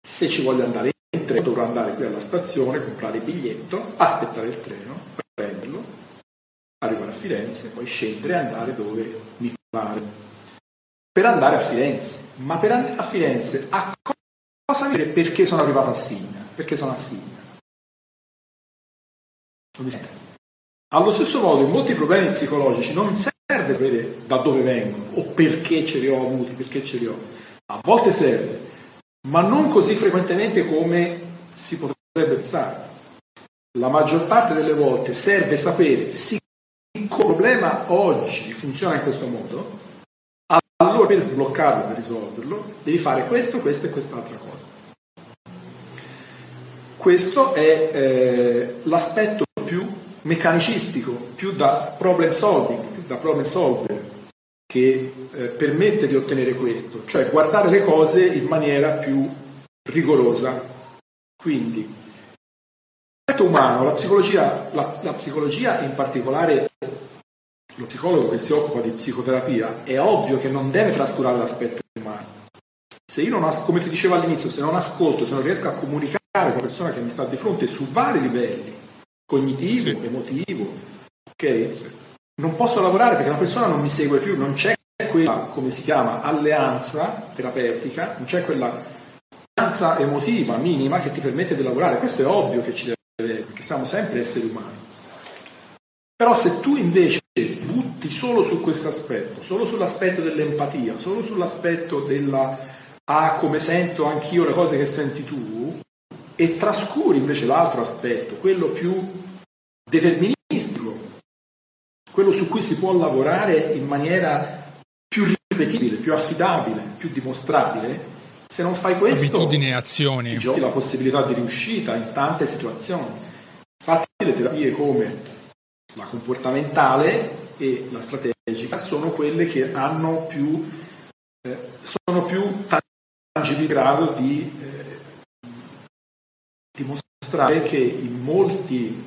Se ci voglio andare in treno dovrò andare qui alla stazione, comprare il biglietto, aspettare il treno, prenderlo arrivare a Firenze, poi scendere e andare dove mi pare. Per andare a Firenze, ma per andare a Firenze a cosa dire perché sono arrivato a Signa? Perché sono a Signa? Allo stesso modo, in molti problemi psicologici non serve sapere da dove vengono o perché ce li ho avuti, perché ce li ho. A volte serve, ma non così frequentemente come si potrebbe pensare. La maggior parte delle volte serve sapere sì problema oggi funziona in questo modo, allora per sbloccarlo, per risolverlo, devi fare questo, questo e quest'altra cosa. Questo è eh, l'aspetto più meccanicistico, più da problem solving, più da problem solver, che eh, permette di ottenere questo, cioè guardare le cose in maniera più rigorosa. Quindi l'aspetto umano, la psicologia, la, la psicologia in particolare lo psicologo che si occupa di psicoterapia, è ovvio che non deve trascurare l'aspetto umano. Se io non, as- come ti dicevo all'inizio, se non ascolto, se non riesco a comunicare con la persona che mi sta di fronte su vari livelli, cognitivo, sì. emotivo, ok? Sì. Non posso lavorare perché la persona non mi segue più, non c'è quella, come si chiama, alleanza terapeutica, non c'è quella alleanza emotiva minima che ti permette di lavorare. Questo è ovvio che ci deve essere, perché siamo sempre esseri umani. Però se tu invece butti solo su questo aspetto, solo sull'aspetto dell'empatia, solo sull'aspetto della ah come sento anch'io le cose che senti tu e trascuri invece l'altro aspetto, quello più deterministico, quello su cui si può lavorare in maniera più ripetibile, più affidabile, più dimostrabile, se non fai questo abitudini e azioni ti giochi la possibilità di riuscita in tante situazioni. Infatti le terapie come la comportamentale e la strategica sono quelle che hanno più, eh, sono più tangibili in grado di eh, dimostrare che in molti,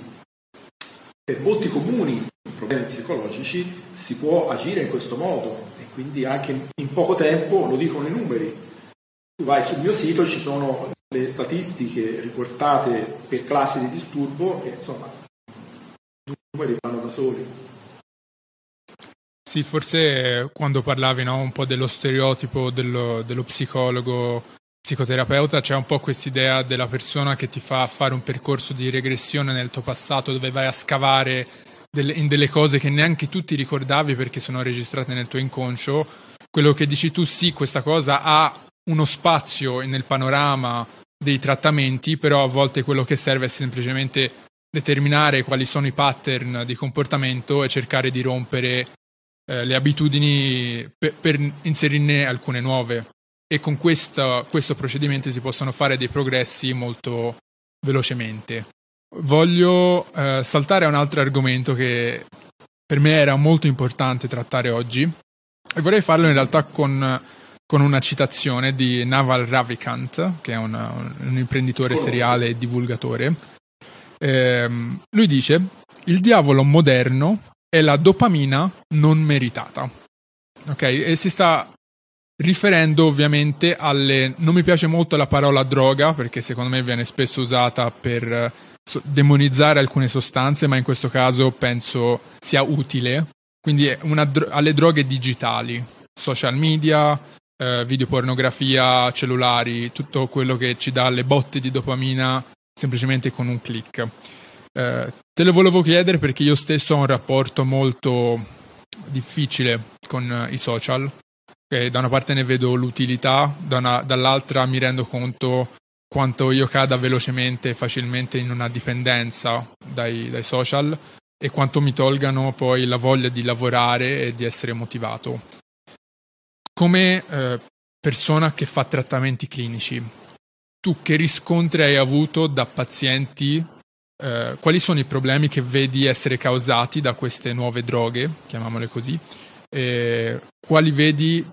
per molti comuni problemi psicologici si può agire in questo modo e quindi anche in poco tempo, lo dicono i numeri. Tu vai sul mio sito, ci sono le statistiche riportate per classi di disturbo e insomma numeri vanno da soli. Sì, forse quando parlavi no, un po' dello stereotipo dello, dello psicologo, psicoterapeuta, c'è un po' quest'idea della persona che ti fa fare un percorso di regressione nel tuo passato dove vai a scavare delle, in delle cose che neanche tu ti ricordavi perché sono registrate nel tuo inconscio. Quello che dici tu, sì, questa cosa ha uno spazio nel panorama dei trattamenti, però a volte quello che serve è semplicemente determinare quali sono i pattern di comportamento e cercare di rompere eh, le abitudini per, per, inserirne alcune nuove e con questo, questo procedimento si possono fare dei progressi molto velocemente. Voglio eh, saltare a un altro argomento che per me era molto importante trattare oggi e vorrei farlo in realtà con, con una citazione di Naval Ravikant, che è un, un imprenditore seriale e divulgatore. Eh, lui dice: Il diavolo moderno è la dopamina non meritata. Ok, e si sta riferendo ovviamente alle... Non mi piace molto la parola droga perché secondo me viene spesso usata per demonizzare alcune sostanze, ma in questo caso penso sia utile. Quindi dro- alle droghe digitali, social media, eh, videopornografia, cellulari, tutto quello che ci dà le botte di dopamina semplicemente con un click. Eh, te lo volevo chiedere perché io stesso ho un rapporto molto difficile con eh, i social. Okay, da una parte ne vedo l'utilità, da una, dall'altra mi rendo conto quanto io cada velocemente e facilmente in una dipendenza dai, dai social e quanto mi tolgano poi la voglia di lavorare e di essere motivato. Come eh, persona che fa trattamenti clinici, tu che riscontri hai avuto da pazienti? Eh, quali sono i problemi che vedi essere causati da queste nuove droghe, chiamiamole così? E quali vedi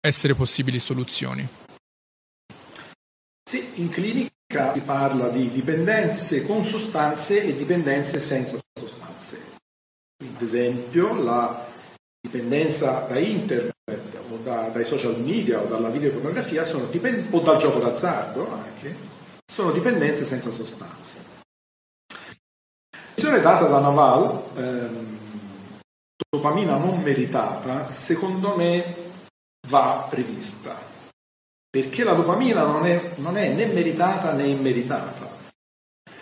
essere possibili soluzioni? Sì, in clinica si parla di dipendenze con sostanze e dipendenze senza sostanze. Ad esempio, la dipendenza da internet o da, dai social media o dalla videopornografia dipend- o dal gioco d'azzardo anche, sono dipendenze senza sostanze. Definizione data da Naval, ehm, dopamina non meritata, secondo me va rivista perché la dopamina non è, non è né meritata né immeritata.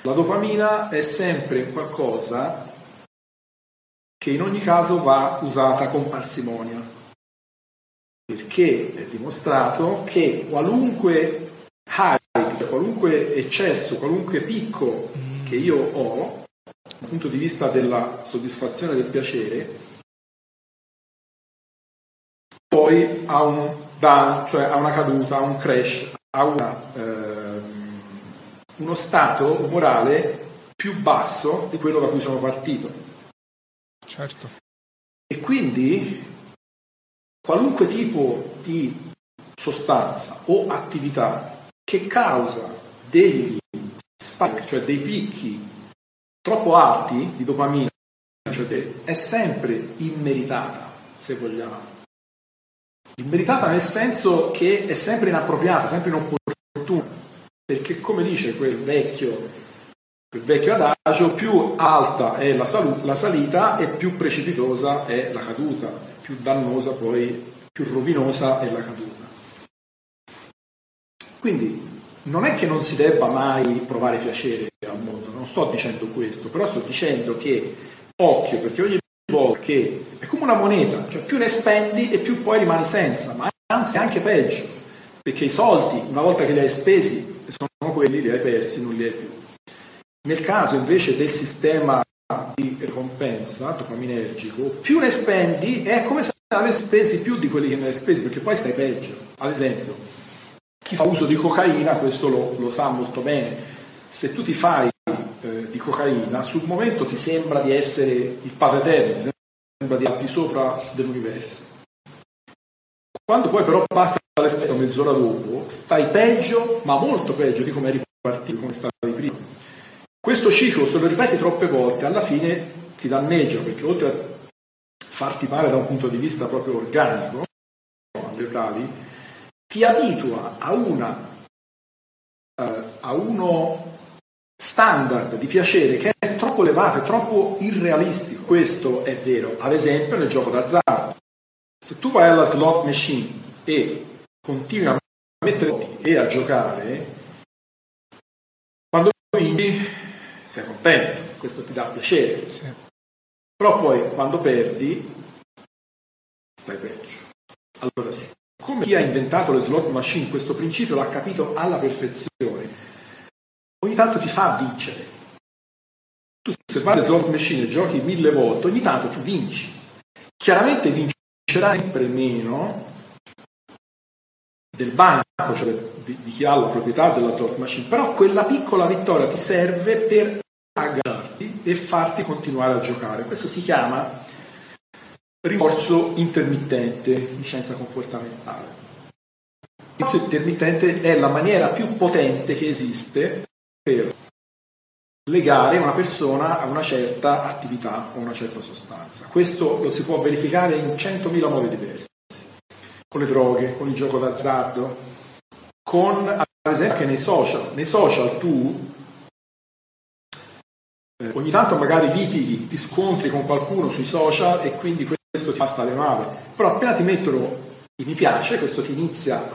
La dopamina è sempre qualcosa che in ogni caso va usata con parsimonia, perché è dimostrato che qualunque hype, qualunque eccesso, qualunque picco che io ho, punto di vista della soddisfazione del piacere, poi ha un da, cioè a una caduta, a un crash, a una, ehm, uno stato morale più basso di quello da cui sono partito. Certo. E quindi qualunque tipo di sostanza o attività che causa degli spike, cioè dei picchi troppo alti di dopamina, cioè è sempre immeritata, se vogliamo. Immeritata nel senso che è sempre inappropriata, sempre inopportuna, perché come dice quel vecchio, quel vecchio adagio, più alta è la, salu- la salita e più precipitosa è la caduta, più dannosa poi, più rovinosa è la caduta. Quindi non è che non si debba mai provare piacere sto dicendo questo, però sto dicendo che occhio, perché ogni volta che è come una moneta, cioè più ne spendi e più poi rimani senza, ma anzi anche peggio, perché i soldi, una volta che li hai spesi, sono quelli, li hai persi, non li hai più. Nel caso invece del sistema di ricompensa dopaminergico, più ne spendi è come se avessi spesi più di quelli che ne hai spesi, perché poi stai peggio. Ad esempio, chi fa uso di cocaina, questo lo, lo sa molto bene, se tu ti fai di cocaina, sul momento ti sembra di essere il padre eterno, ti sembra di al sopra dell'universo. Quando poi però passa l'effetto mezz'ora dopo, stai peggio, ma molto peggio di come eri partito, come stavi prima. Questo ciclo, se lo ripeti troppe volte, alla fine ti danneggia, perché oltre a farti male da un punto di vista proprio organico, ambientali, ti abitua a una uh, a uno standard di piacere che è troppo elevato, è troppo irrealistico. Questo è vero, ad esempio nel gioco d'azzardo. Se tu vai alla slot machine e continui a mettere e a giocare, quando vinci sei contento, questo ti dà piacere. Sì. Però poi quando perdi stai peggio. Allora sì, come chi ha inventato le slot machine questo principio l'ha capito alla perfezione tanto ti fa vincere. Tu se vai alle slot machine e giochi mille volte, ogni tanto tu vinci. Chiaramente vincerà sempre meno del banco, cioè di, di chi ha la proprietà della slot machine, però quella piccola vittoria ti serve per agganciarti e farti continuare a giocare. Questo si chiama rimorso intermittente in scienza comportamentale. Il rimorso intermittente è la maniera più potente che esiste per legare una persona a una certa attività o una certa sostanza. Questo lo si può verificare in 100.000 modi diversi, con le droghe, con il gioco d'azzardo, con ad esempio anche nei social. Nei social tu eh, ogni tanto magari litighi, ti scontri con qualcuno sui social e quindi questo ti fa stare male, però appena ti mettono i mi piace, questo ti inizia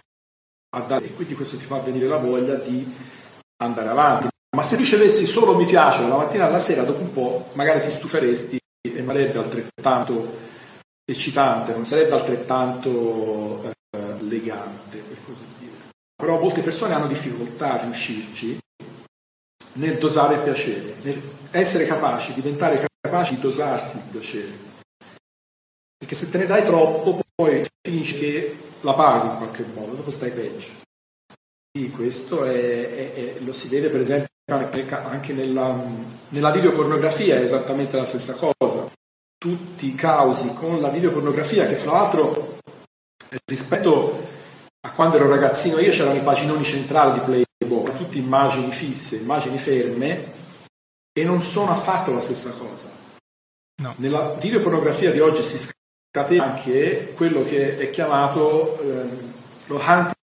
a dare e quindi questo ti fa venire la voglia di andare avanti. Ma se ricevessi solo mi piace dalla mattina alla sera, dopo un po' magari ti stuferesti e sarebbe altrettanto eccitante, non sarebbe altrettanto eh, legante, per così dire. Però molte persone hanno difficoltà a riuscirci nel dosare il piacere, nel essere capaci, diventare capaci di dosarsi il piacere. Perché se te ne dai troppo, poi finisce che la paghi in qualche modo, dopo stai peggio. Sì, questo è, è, è, lo si vede per esempio anche nella, nella videopornografia, è esattamente la stessa cosa. Tutti i causi con la videopornografia, che fra l'altro rispetto a quando ero ragazzino io c'erano i paginoni centrali di Playboy, tutte immagini fisse, immagini ferme, e non sono affatto la stessa cosa. No. Nella videopornografia di oggi si scatena anche quello che è chiamato eh, lo hunting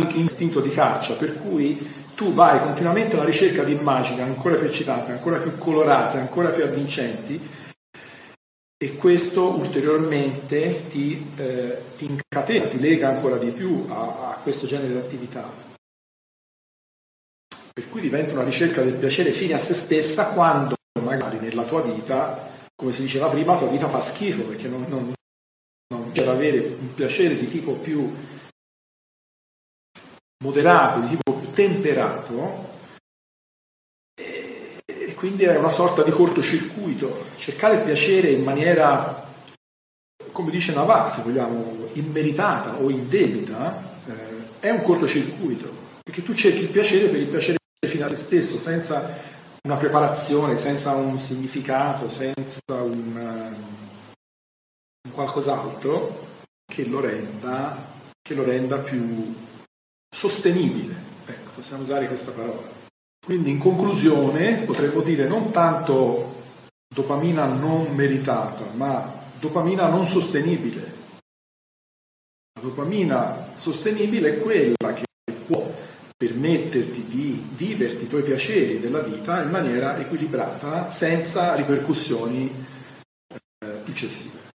istinto di caccia, per cui tu vai continuamente alla ricerca di immagini ancora più eccitanti, ancora più colorate, ancora più avvincenti e questo ulteriormente ti, eh, ti incatena, ti lega ancora di più a, a questo genere di attività. Per cui diventa una ricerca del piacere fine a se stessa quando magari nella tua vita, come si diceva prima, la tua vita fa schifo perché non, non, non c'è da avere un piacere di tipo più moderato, di tipo più temperato, e quindi è una sorta di cortocircuito. Cercare il piacere in maniera, come dice Navaz, vogliamo, immeritata o indebita, eh, è un cortocircuito, perché tu cerchi il piacere per il piacere fino a se stesso, senza una preparazione, senza un significato, senza un, un qualcos'altro che lo renda, che lo renda più sostenibile. Ecco, possiamo usare questa parola. Quindi in conclusione potremmo dire non tanto dopamina non meritata, ma dopamina non sostenibile. La dopamina sostenibile è quella che può permetterti di viverti i tuoi piaceri della vita in maniera equilibrata, senza ripercussioni eh, eccessive.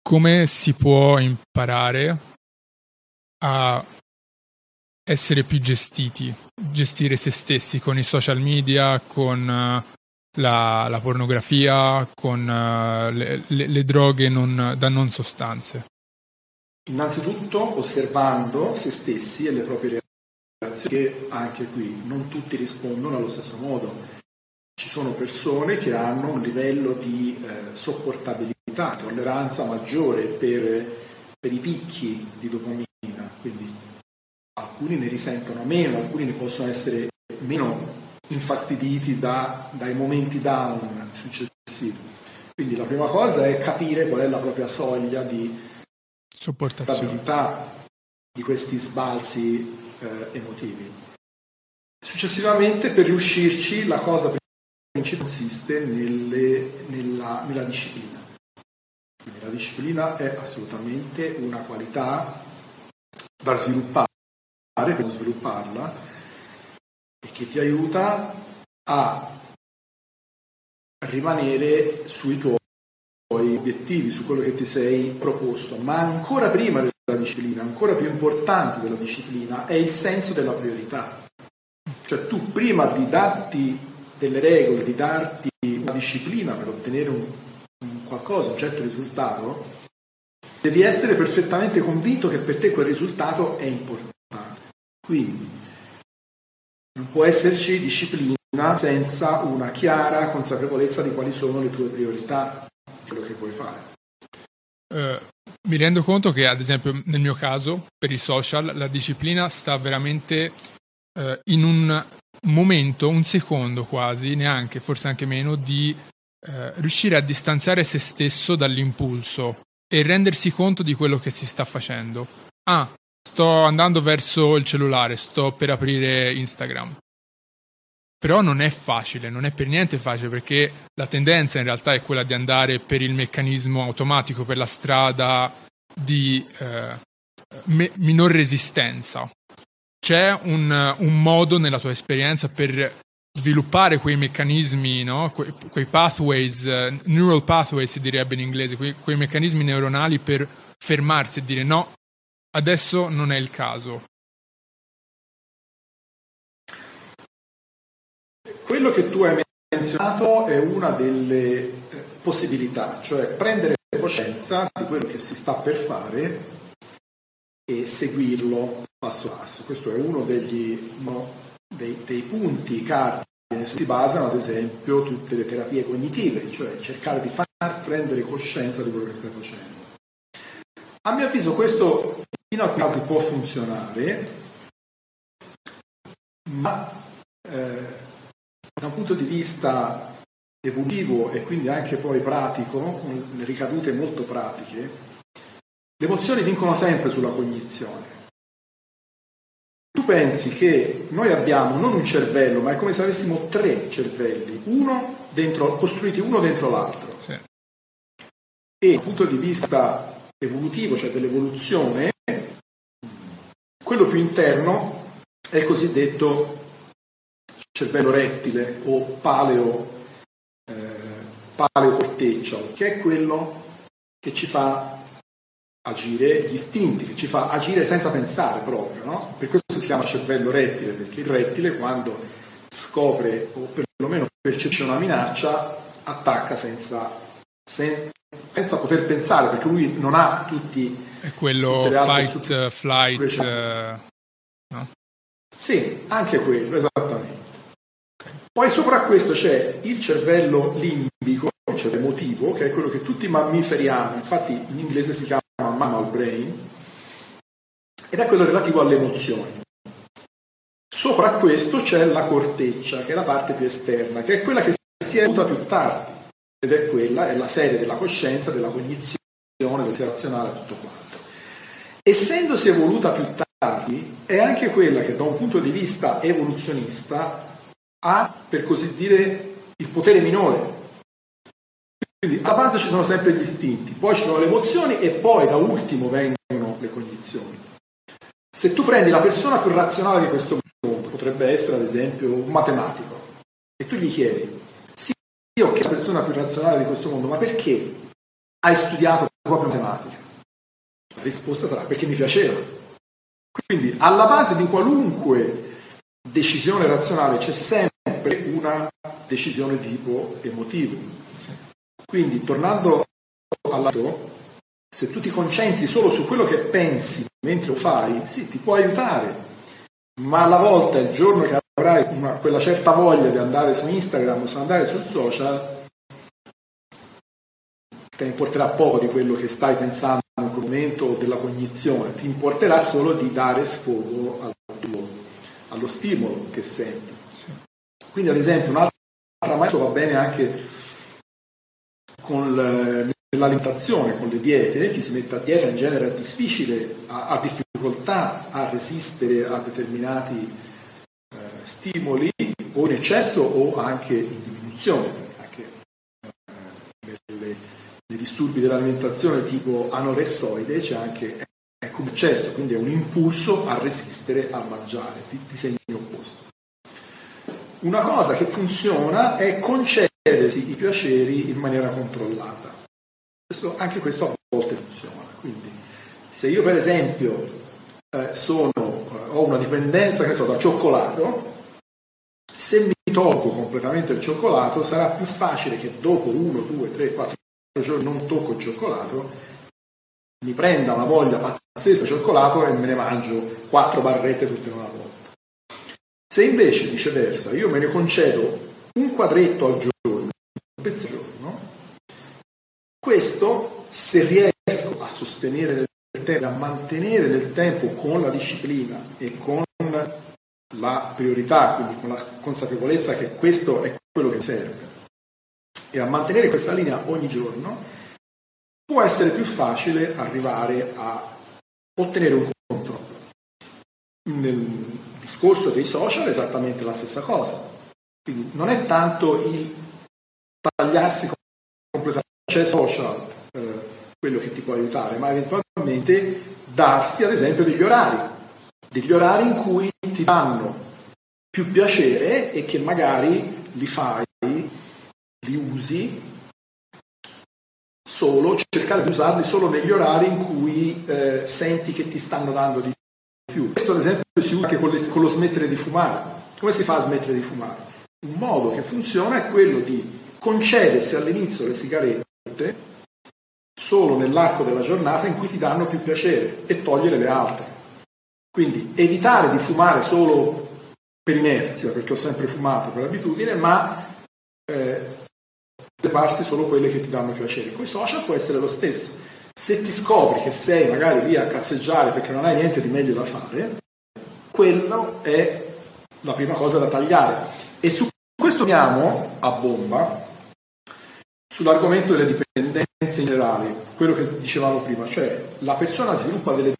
Come si può imparare a essere più gestiti, gestire se stessi con i social media, con uh, la, la, pornografia, con uh, le, le, le, droghe non, da non sostanze? Innanzitutto osservando se stessi e le proprie reazioni, che anche qui non tutti rispondono allo stesso modo. Ci sono persone che hanno un livello di eh, sopportabilità, tolleranza maggiore per, per i picchi di dopamina, alcuni ne risentono meno, alcuni ne possono essere meno infastiditi da, dai momenti down successivi. Quindi la prima cosa è capire qual è la propria soglia di stabilità di questi sbalzi eh, emotivi. Successivamente, per riuscirci, la cosa principale consiste nelle, nella, nella disciplina. Quindi la disciplina è assolutamente una qualità da sviluppare per svilupparla e che ti aiuta a rimanere sui tuoi obiettivi, su quello che ti sei proposto, ma ancora prima della disciplina, ancora più importante della disciplina, è il senso della priorità. Cioè tu prima di darti delle regole, di darti una disciplina per ottenere un, un qualcosa, un certo risultato, devi essere perfettamente convinto che per te quel risultato è importante. Quindi non può esserci disciplina senza una chiara consapevolezza di quali sono le tue priorità, quello che vuoi fare. Uh, mi rendo conto che, ad esempio, nel mio caso, per i social, la disciplina sta veramente eh, in un momento, un secondo quasi, neanche, forse anche meno, di eh, riuscire a distanziare se stesso dall'impulso e rendersi conto di quello che si sta facendo. Ah, sto andando verso il cellulare, sto per aprire Instagram. Però non è facile, non è per niente facile perché la tendenza in realtà è quella di andare per il meccanismo automatico, per la strada di eh, me- minor resistenza. C'è un, un, modo nella tua esperienza per sviluppare quei meccanismi, no? que- quei pathways, uh, neural pathways si direbbe in inglese, quei, quei meccanismi neuronali per fermarsi e dire no, adesso non è il caso. Quello che tu hai menzionato è una delle eh, possibilità, cioè prendere coscienza di quello che si sta per fare e seguirlo passo passo. Questo è uno degli, no, dei, dei, punti cardine su cui si basano ad esempio tutte le terapie cognitive, cioè cercare di far prendere coscienza di quello che stai facendo. A mio avviso questo in alcuni casi può funzionare, ma eh, da un punto di vista evolutivo e quindi anche poi pratico, con ricadute molto pratiche, le emozioni vincono sempre sulla cognizione. Tu pensi che noi abbiamo non un cervello, ma è come se avessimo tre cervelli, uno dentro, costruiti uno dentro l'altro. Sì. E dal punto di vista evolutivo, cioè dell'evoluzione, quello più interno è il cosiddetto cervello rettile o paleo, eh, paleocorteccio, che è quello che ci fa agire gli istinti, che ci fa agire senza pensare proprio. No? Per questo si chiama cervello rettile, perché il rettile quando scopre o perlomeno percepisce una minaccia attacca senza, sen, senza poter pensare, perché lui non ha tutti... È quello fight, uh, flight... Uh, no? Sì, anche quello, esattamente. Poi sopra questo c'è il cervello limbico, cioè emotivo, che è quello che tutti i mammiferi hanno, infatti in inglese si chiama mammal brain, ed è quello relativo alle emozioni. Sopra questo c'è la corteccia, che è la parte più esterna, che è quella che si è evoluta più tardi, ed è quella, è la sede della coscienza, della cognizione, dell'osservazionale, tutto quanto. Essendosi evoluta più tardi, è anche quella che da un punto di vista evoluzionista ha, per così dire, il potere minore. Quindi alla base ci sono sempre gli istinti, poi ci sono le emozioni e poi da ultimo vengono le cognizioni. Se tu prendi la persona più razionale di questo mondo, potrebbe essere ad esempio un matematico, e tu gli chiedi, sì, io che la persona più razionale di questo mondo, ma perché hai studiato proprio matematica? La risposta sarà perché mi piaceva. Quindi alla base di qualunque decisione razionale c'è sempre una decisione di tipo emotivo. Quindi, tornando al lato, se tu ti concentri solo su quello che pensi mentre lo fai, sì, ti può aiutare, ma alla volta, il giorno che avrai una, quella certa voglia di andare su Instagram o di andare sul social, ti importerà poco di quello che stai pensando momento della cognizione, ti importerà solo di dare sfogo al tuo, allo stimolo che senti. Sì. Quindi ad esempio un'altra maestra va bene anche con l'alimentazione, con le diete, chi si mette a dieta in genere è difficile, ha, ha difficoltà a resistere a determinati eh, stimoli o in eccesso o anche in diminuzione, anche eh, nelle, nei disturbi dell'alimentazione tipo anoressoide c'è anche ecco, un eccesso, quindi è un impulso a resistere a mangiare, di, di segno opposto. Una cosa che funziona è concedersi i piaceri in maniera controllata. Questo, anche questo a volte funziona. Quindi, se io per esempio eh, sono, eh, ho una dipendenza che so, da cioccolato, se mi tolgo completamente il cioccolato sarà più facile che dopo 1, 2, 3, 4 non tocco il cioccolato, mi prenda una voglia pazzesca di cioccolato e me ne mangio 4 barrette tutte in una volta. Se invece viceversa io me ne concedo un quadretto al giorno, un pezzo al giorno, questo se riesco a sostenere nel tempo, a mantenere nel tempo con la disciplina e con la priorità, quindi con la consapevolezza che questo è quello che serve, e a mantenere questa linea ogni giorno, può essere più facile arrivare a ottenere un controllo. Nel discorso dei social è esattamente la stessa cosa. Quindi non è tanto il tagliarsi completamente c'è social eh, quello che ti può aiutare, ma eventualmente darsi ad esempio degli orari, degli orari in cui ti danno più piacere e che magari li fai, li usi solo, cercare di usarli solo negli orari in cui eh, senti che ti stanno dando di più. Questo ad esempio si usa anche con, le, con lo smettere di fumare. Come si fa a smettere di fumare? Un modo che funziona è quello di concedersi all'inizio le sigarette solo nell'arco della giornata in cui ti danno più piacere e togliere le altre. Quindi evitare di fumare solo per inerzia, perché ho sempre fumato per abitudine, ma eh, farsi solo quelle che ti danno piacere. Con i social può essere lo stesso. Se ti scopri che sei magari lì a cazzeggiare perché non hai niente di meglio da fare, quello è la prima cosa da tagliare. E su questo andiamo a bomba sull'argomento delle dipendenze in generale, quello che dicevamo prima, cioè la persona sviluppa delle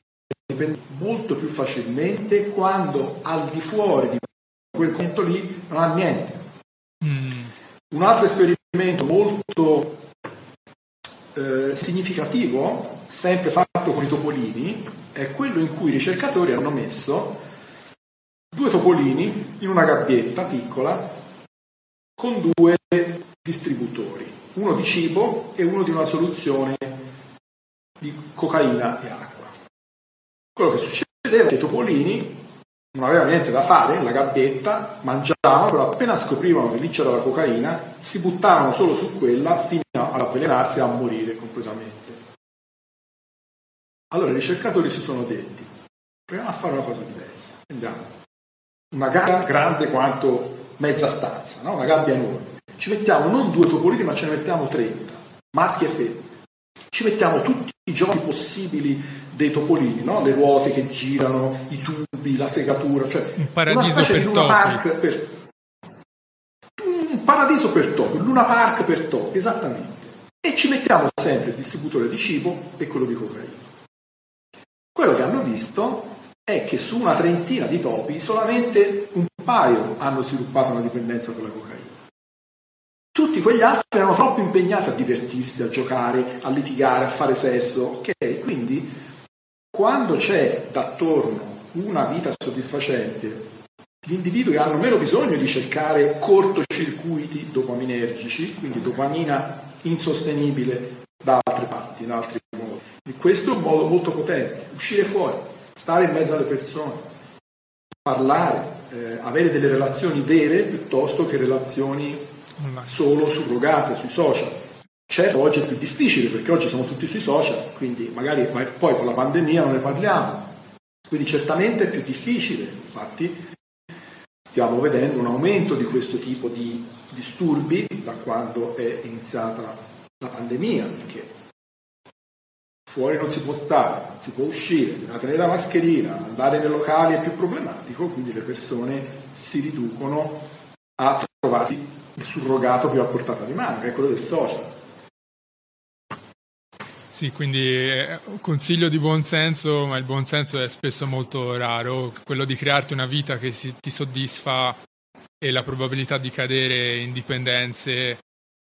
dipendenze molto più facilmente quando al di fuori di quel conto lì non ha niente. Mm. Un altro esperimento molto eh, significativo, sempre fatto con i topolini, è quello in cui i ricercatori hanno messo due topolini in una gabbietta piccola con due distributori, uno di cibo e uno di una soluzione di cocaina e acqua. Quello che succedeva è che i topolini non avevano niente da fare, la gabbietta, mangiavano, però appena scoprivano che lì c'era la cocaina, si buttavano solo su quella fino ad avvelenarsi e a morire completamente. Allora i ricercatori si sono detti, proviamo a fare una cosa diversa. Andiamo. Una gabbia grande quanto mezza stanza, no? una gabbia enorme. Ci mettiamo non due topolini, ma ce ne mettiamo 30, maschi e femmine. Ci mettiamo tutti i giochi possibili dei topolini, no? le ruote che girano, i tubi, la segatura, cioè un paradiso una per di Luna topi. Park per un paradiso per topi, un Luna Park per topi, esattamente. E ci mettiamo sempre il distributore di cibo e quello di cocaina. Quello che hanno visto è che su una trentina di topi solamente un paio hanno sviluppato una dipendenza con la cocaina. Tutti quegli altri erano troppo impegnati a divertirsi, a giocare, a litigare, a fare sesso. Ok, quindi quando c'è d'attorno una vita soddisfacente, gli individui hanno meno bisogno di cercare cortocircuiti dopaminergici, quindi dopamina insostenibile da altre parti, in altri modi. E questo è un modo molto potente, uscire fuori, stare in mezzo alle persone, parlare, eh, avere delle relazioni vere piuttosto che relazioni solo surrogate sui social. Certo, oggi è più difficile perché oggi siamo tutti sui social, quindi magari poi con la pandemia non ne parliamo. Quindi certamente è più difficile, infatti stiamo vedendo un aumento di questo tipo di disturbi da quando è iniziata la pandemia, perché fuori non si può stare, non si può uscire, bisogna tenere la mascherina, andare nei locali è più problematico, quindi le persone si riducono a trovarsi il surrogato più a portata di mano, che è quello del social. Sì, quindi eh, consiglio di buon senso, ma il buon senso è spesso molto raro, quello di crearti una vita che si, ti soddisfa e la probabilità di cadere in dipendenze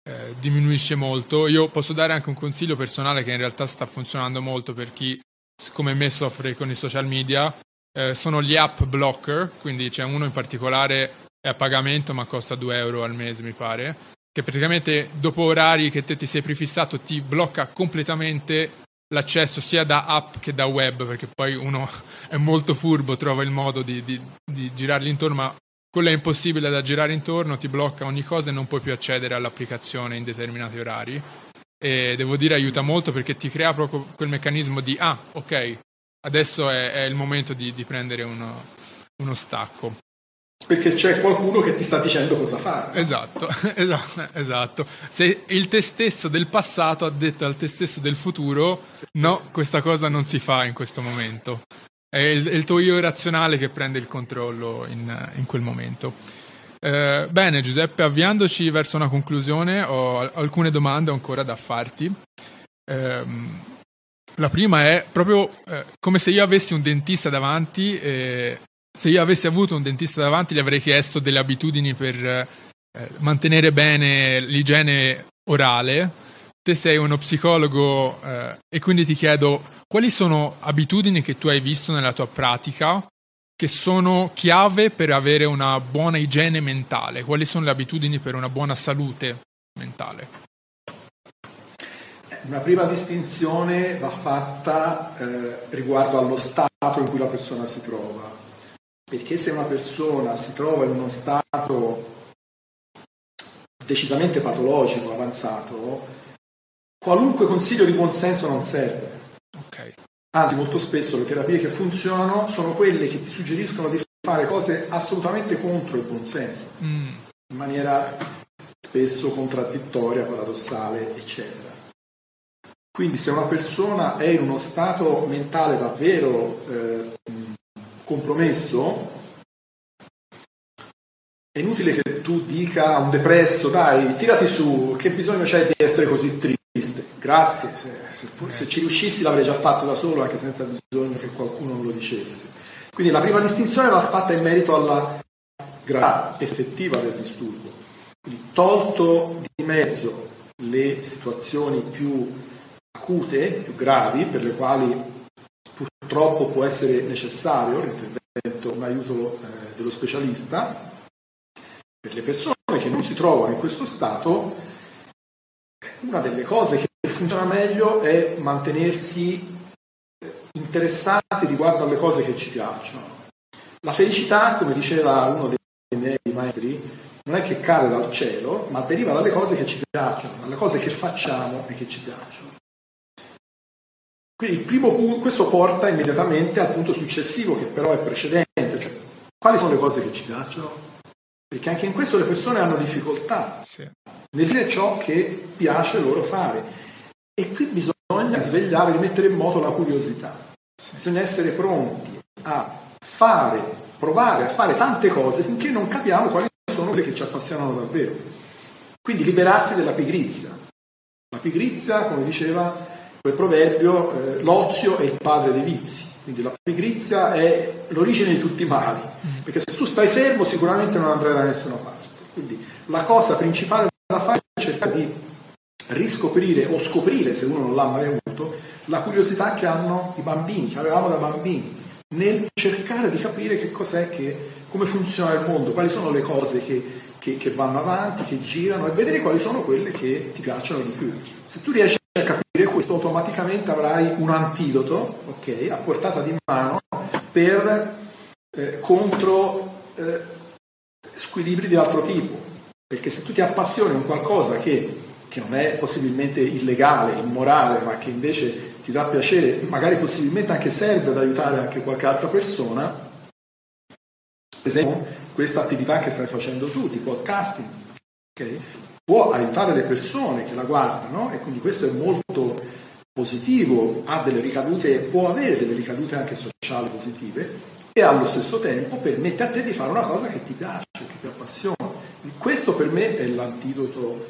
eh, diminuisce molto. Io posso dare anche un consiglio personale che in realtà sta funzionando molto per chi come me soffre con i social media, eh, sono gli app blocker, quindi c'è uno in particolare è a pagamento ma costa 2 euro al mese mi pare, che praticamente dopo orari che te ti sei prefissato ti blocca completamente l'accesso sia da app che da web, perché poi uno è molto furbo, trova il modo di, di, di girarli intorno, ma quello è impossibile da girare intorno, ti blocca ogni cosa e non puoi più accedere all'applicazione in determinati orari. E devo dire aiuta molto perché ti crea proprio quel meccanismo di ah, ok, adesso è, è il momento di, di prendere uno, uno stacco. Perché c'è qualcuno che ti sta dicendo cosa fare. Esatto, esatto, esatto. Se il te stesso del passato ha detto al te stesso del futuro, no, questa cosa non si fa in questo momento. È il, è il tuo io razionale che prende il controllo in, in quel momento. Eh, bene, Giuseppe, avviandoci verso una conclusione, ho alcune domande ancora da farti. Eh, la prima è proprio eh, come se io avessi un dentista davanti e se io avessi avuto un dentista davanti gli avrei chiesto delle abitudini per eh, mantenere bene l'igiene orale. Te sei uno psicologo eh, e quindi ti chiedo quali sono abitudini che tu hai visto nella tua pratica che sono chiave per avere una buona igiene mentale? Quali sono le abitudini per una buona salute mentale? Una prima distinzione va fatta eh, riguardo allo stato in cui la persona si trova, perché se una persona si trova in uno stato decisamente patologico, avanzato, qualunque consiglio di buon senso non serve. Okay. Anzi, molto spesso le terapie che funzionano sono quelle che ti suggeriscono di fare cose assolutamente contro il buon senso, mm. in maniera spesso contraddittoria, paradossale, eccetera. Quindi se una persona è in uno stato mentale davvero eh, compromesso, è inutile che tu dica a un depresso, dai, tirati su, che bisogno c'è di essere così triste? Grazie, se, se, se ci riuscissi l'avrei già fatto da solo, anche senza bisogno che qualcuno lo dicesse. Quindi la prima distinzione va fatta in merito alla gravità effettiva del disturbo. Quindi tolto di mezzo le situazioni più acute, più gravi, per le quali purtroppo può essere necessario l'intervento, un aiuto eh, dello specialista, per le persone che non si trovano in questo stato, una delle cose che funziona meglio è mantenersi eh, interessati riguardo alle cose che ci piacciono. La felicità, come diceva uno dei miei maestri, non è che cade dal cielo, ma deriva dalle cose che ci piacciono, dalle cose che facciamo e che ci piacciono. Quindi il primo punto, questo porta immediatamente al punto successivo che però è precedente, cioè quali sono le cose che ci piacciono? Perché anche in questo le persone hanno difficoltà sì. nel dire ciò che piace loro fare. E qui bisogna svegliare, rimettere in moto la curiosità. Sì. Bisogna essere pronti a fare, provare a fare tante cose finché non capiamo quali sono quelle che ci appassionano davvero. Quindi liberarsi della pigrizia. La pigrizia, come diceva quel proverbio, eh, l'ozio è il padre dei vizi, quindi la pigrizia è l'origine di tutti i mali, perché se tu stai fermo sicuramente non andrai da nessuna parte. Quindi la cosa principale da fare è cercare di riscoprire o scoprire, se uno non l'ha mai avuto, la curiosità che hanno i bambini, che avevamo da bambini, nel cercare di capire che cos'è che, come funziona il mondo, quali sono le cose che, che, che vanno avanti, che girano e vedere quali sono quelle che ti piacciono di più. Se tu riesci questo automaticamente avrai un antidoto okay, a portata di mano per eh, contro eh, squilibri di altro tipo perché se tu ti appassioni a un qualcosa che, che non è possibilmente illegale, immorale ma che invece ti dà piacere magari possibilmente anche serve ad aiutare anche qualche altra persona per esempio questa attività che stai facendo tu di podcasting okay? può aiutare le persone che la guardano e quindi questo è molto positivo, ha delle ricadute, può avere delle ricadute anche sociali positive e allo stesso tempo permette a te di fare una cosa che ti piace, che ti appassiona. Questo per me è l'antidoto,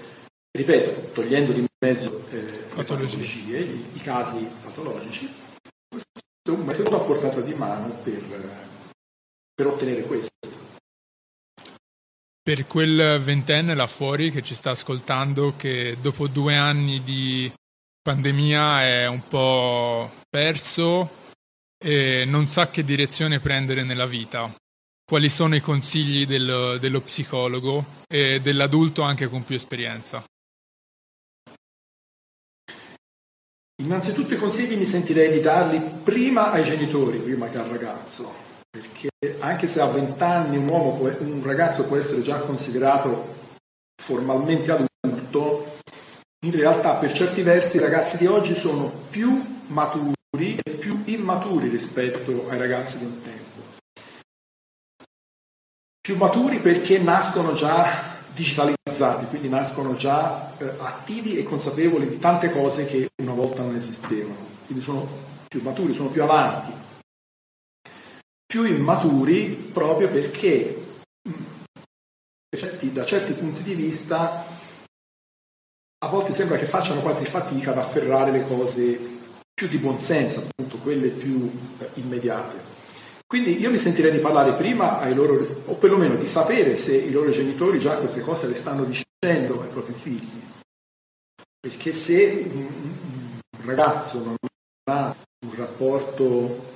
ripeto, togliendo di mezzo eh, le patologie, i, i, casi patologici, questo è un metodo a portata di mano per, per ottenere questo. Per quel ventenne là fuori che ci sta ascoltando, che dopo due anni di pandemia è un po' perso e non sa che direzione prendere nella vita, quali sono i consigli del, dello psicologo e dell'adulto anche con più esperienza? Innanzitutto i consigli mi sentirei di darli prima ai genitori, prima che al ragazzo perché anche se a 20 anni un, uomo un ragazzo può essere già considerato formalmente adulto, in realtà per certi versi i ragazzi di oggi sono più maturi e più immaturi rispetto ai ragazzi di un tempo. più maturi perché nascono già digitalizzati, quindi nascono già eh, attivi e consapevoli di tante cose che una volta non esistevano. Quindi sono più maturi, sono più avanti. Più immaturi proprio perché da certi punti di vista a volte sembra che facciano quasi fatica ad afferrare le cose più di buonsenso, appunto quelle più eh, immediate. Quindi io mi sentirei di parlare prima ai loro, o perlomeno di sapere se i loro genitori già queste cose le stanno dicendo ai propri figli. Perché se un ragazzo non ha un rapporto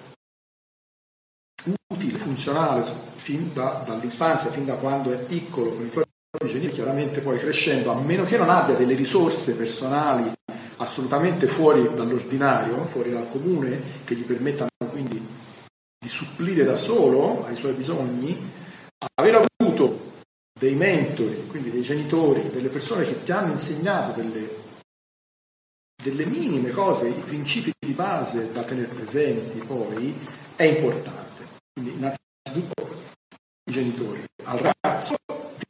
utile, funzionale, fin da, dall'infanzia, fin da quando è piccolo, con i propri genitori, chiaramente poi crescendo, a meno che non abbia delle risorse personali assolutamente fuori dall'ordinario, fuori dal comune, che gli permettano quindi di supplire da solo ai suoi bisogni, aver avuto dei mentori, quindi dei genitori, delle persone che ti hanno insegnato delle, delle minime cose, i principi di base da tenere presenti poi, è importante. Quindi innanzitutto i genitori. Al ragazzo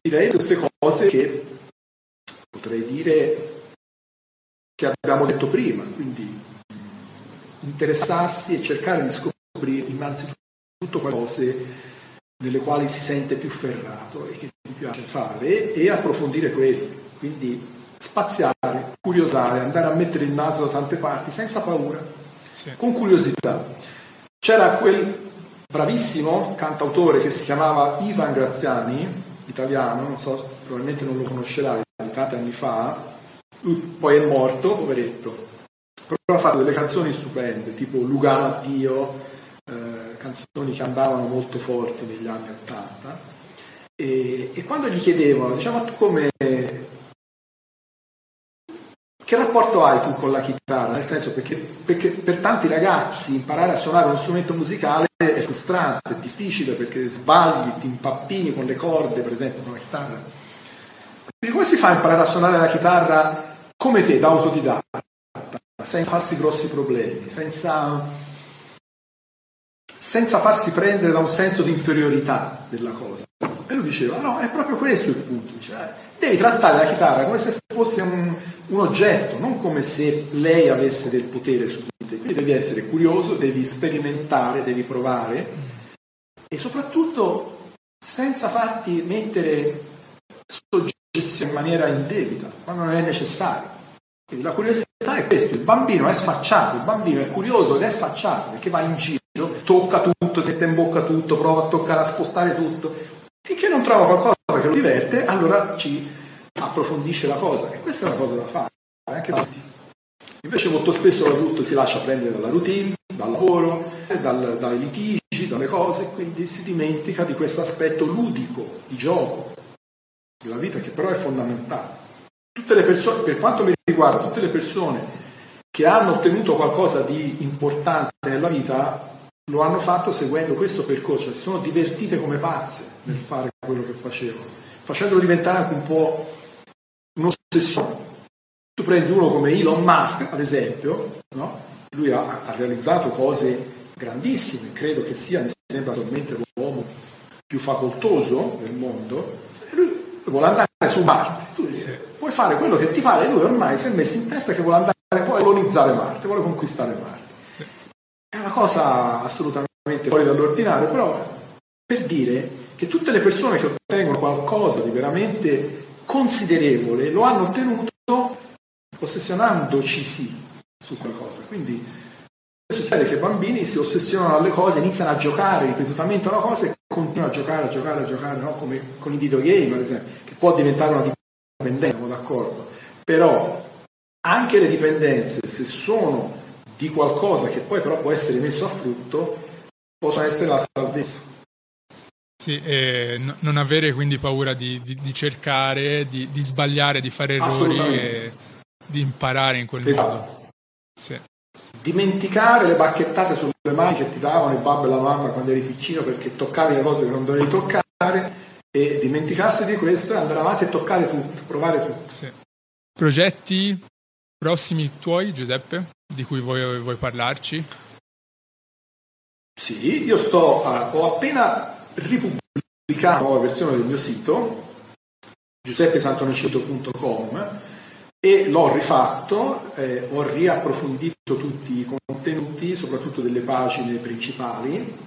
direi le stesse cose che potrei dire che abbiamo detto prima, quindi interessarsi e cercare di scoprire innanzitutto cose nelle quali si sente più ferrato e che gli piace fare e approfondire quelle. Quindi spaziare, curiosare, andare a mettere il naso da tante parti senza paura, sì. con curiosità. C'era quel bravissimo cantautore che si chiamava Ivan Graziani, italiano, non so, probabilmente non lo conoscerai, di tanti anni fa, lui poi è morto, poveretto, però ha fatto delle canzoni stupende, tipo Lugano a Dio, canzoni che andavano molto forti negli anni Ottanta. E, e, quando gli chiedevano, diciamo tu come che rapporto hai tu con la chitarra? Nel senso perché, perché, per tanti ragazzi imparare a suonare uno strumento musicale è frustrante, è difficile perché sbagli, ti impappini con le corde, per esempio con la chitarra. Quindi come si fa a imparare a suonare la chitarra come te, da autodidatta, senza farsi grossi problemi, senza senza farsi prendere da un senso di inferiorità della cosa. E lui diceva, no, è proprio questo il punto, cioè, devi trattare la chitarra come se fosse un, un, oggetto, non come se lei avesse del potere su di te. Quindi devi essere curioso, devi sperimentare, devi provare e soprattutto senza farti mettere soggezione in maniera indebita, quando non è necessario. Quindi la curiosità è questo, il bambino è sfacciato, il bambino è curioso ed è sfacciato perché va in giro tocca tutto, si mette in bocca tutto, prova a toccare, a spostare tutto. Finché non trova qualcosa che lo diverte, allora ci approfondisce la cosa. E questa è una cosa da fare, anche tutti. Invece molto spesso l'adulto si lascia prendere dalla routine, dal lavoro, dal, dai litigi, dalle cose, quindi si dimentica di questo aspetto ludico, di gioco della vita, che però è fondamentale. Tutte le persone, per quanto mi riguarda, tutte le persone che hanno ottenuto qualcosa di importante nella vita lo hanno fatto seguendo questo percorso, si sono divertite come pazze nel fare quello che facevano, facendolo diventare anche un po' un'ossessione. Tu prendi uno come Elon Musk, ad esempio, no? lui ha, ha, realizzato cose grandissime, credo che sia, mi sembra attualmente l'uomo più facoltoso del mondo, e lui vuole andare su Marte. Tu sì. puoi fare quello che ti pare, lui ormai si è messo in testa che vuole andare, vuole colonizzare Marte, vuole conquistare Marte. È una cosa assolutamente fuori dall'ordinario, però per dire che tutte le persone che ottengono qualcosa di veramente considerevole lo hanno ottenuto ossessionandoci su qualcosa. Quindi succede che i bambini si ossessionano alle cose, iniziano a giocare ripetutamente una cosa e continuano a giocare, a giocare, a giocare, no? come con i videogame ad esempio, che può diventare una dipendenza, siamo d'accordo. Però anche le dipendenze, se sono di qualcosa che poi però può essere messo a frutto, possono essere la salvezza. Sì, e n- non avere quindi paura di, di, di cercare, di, di, sbagliare, di fare errori e di imparare in quel esatto. modo. Sì. Dimenticare le bacchettate sulle mani che ti davano il babbo e la mamma quando eri piccino perché toccavi le cose che non dovevi toccare e dimenticarsi di questo e andare avanti e toccare tutto, provare tutto. Sì. Progetti prossimi tuoi, Giuseppe? di cui vuoi, vuoi parlarci? Sì, io sto, uh, ho appena ripubblicato pubblicato una nuova versione del mio sito, giuseppesantonocito.com e l'ho rifatto, eh, ho riapprofondito tutti i contenuti, soprattutto delle pagine principali,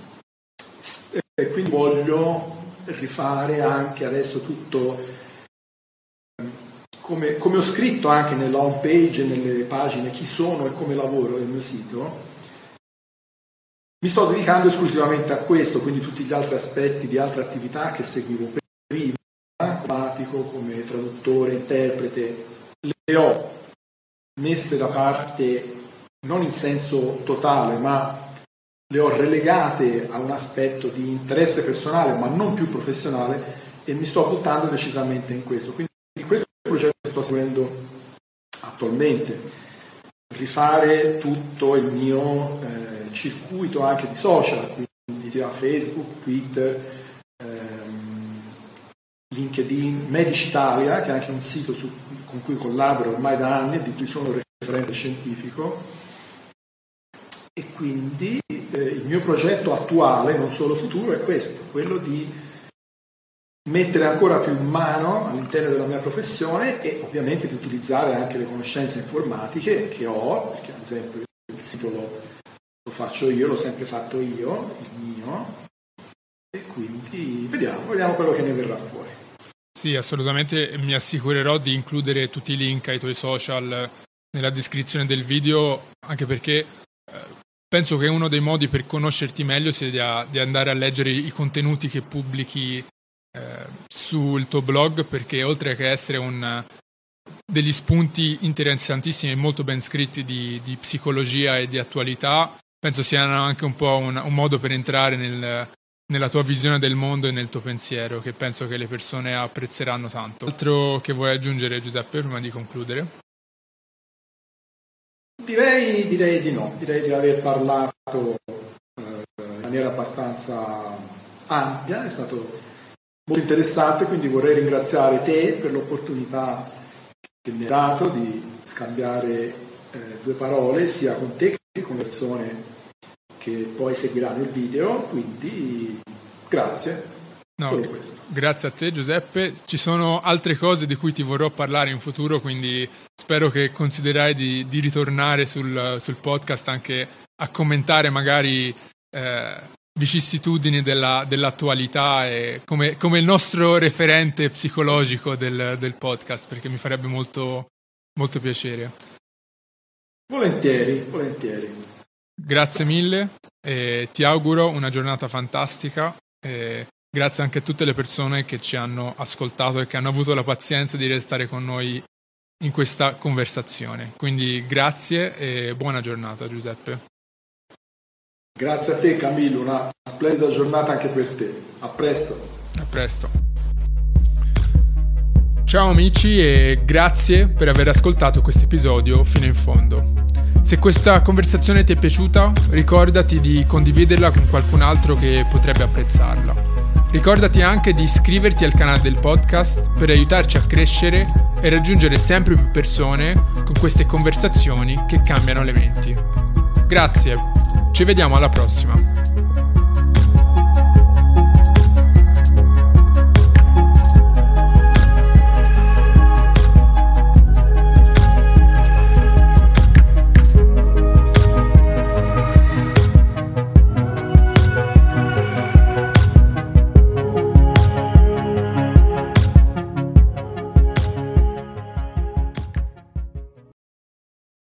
e quindi voglio rifare anche adesso tutto come, come, ho scritto anche nella home page e nelle pagine chi sono e come lavoro nel mio sito, mi sto dedicando esclusivamente a questo, quindi tutti gli altri aspetti di altre attività che seguivo prima, come come traduttore, interprete, le ho messe da parte non in senso totale, ma le ho relegate a un aspetto di interesse personale, ma non più professionale, e mi sto buttando decisamente in questo. Quindi questo è il progetto che sto seguendo attualmente. Rifare tutto il mio eh, circuito anche di social, quindi sia Facebook, Twitter, ehm, LinkedIn, Medici Italia, che è anche un sito su, con cui collaboro ormai da anni e di cui sono referente scientifico. E quindi eh, il mio progetto attuale, non solo futuro, è questo, quello di mettere ancora più mano all'interno della mia professione e ovviamente di utilizzare anche le conoscenze informatiche che ho, perché ad esempio il sito lo, lo faccio io, l'ho sempre fatto io, il mio, e quindi vediamo, vediamo quello che ne verrà fuori. Sì, assolutamente mi assicurerò di includere tutti i link ai tuoi social nella descrizione del video, anche perché eh, penso che uno dei modi per conoscerti meglio sia di, andare a leggere i contenuti che pubblichi eh, sul tuo blog perché oltre che essere un, degli spunti interessantissimi e molto ben scritti di, di, psicologia e di attualità, penso siano anche un po' un, un modo per entrare nel, nella tua visione del mondo e nel tuo pensiero, che penso che le persone apprezzeranno tanto. Altro che vuoi aggiungere, Giuseppe, prima di concludere? Direi, direi di no, direi di aver parlato eh, in maniera abbastanza ampia, è stato molto interessante, quindi vorrei ringraziare te per l'opportunità che mi hai dato di scambiare eh, due parole sia con te che con persone che poi seguiranno il video, quindi grazie. No, grazie a te Giuseppe, ci sono altre cose di cui ti vorrò parlare in futuro, quindi spero che considerai di, di ritornare sul, sul, podcast anche a commentare magari eh, vicissitudini della, dell'attualità e come, come, il nostro referente psicologico del, del podcast, perché mi farebbe molto, molto piacere. Volentieri, volentieri. Grazie mille e ti auguro una giornata fantastica. E grazie anche a tutte le persone che ci hanno ascoltato e che hanno avuto la pazienza di restare con noi in questa conversazione. Quindi grazie e buona giornata Giuseppe. Grazie a te Camillo, una splendida giornata anche per te. A presto. A presto. Ciao amici e grazie per aver ascoltato questo episodio fino in fondo. Se questa conversazione ti è piaciuta, ricordati di condividerla con qualcun altro che potrebbe apprezzarla. Ricordati anche di iscriverti al canale del podcast per aiutarci a crescere e raggiungere sempre più persone con queste conversazioni che cambiano le menti. Grazie, ci vediamo alla prossima.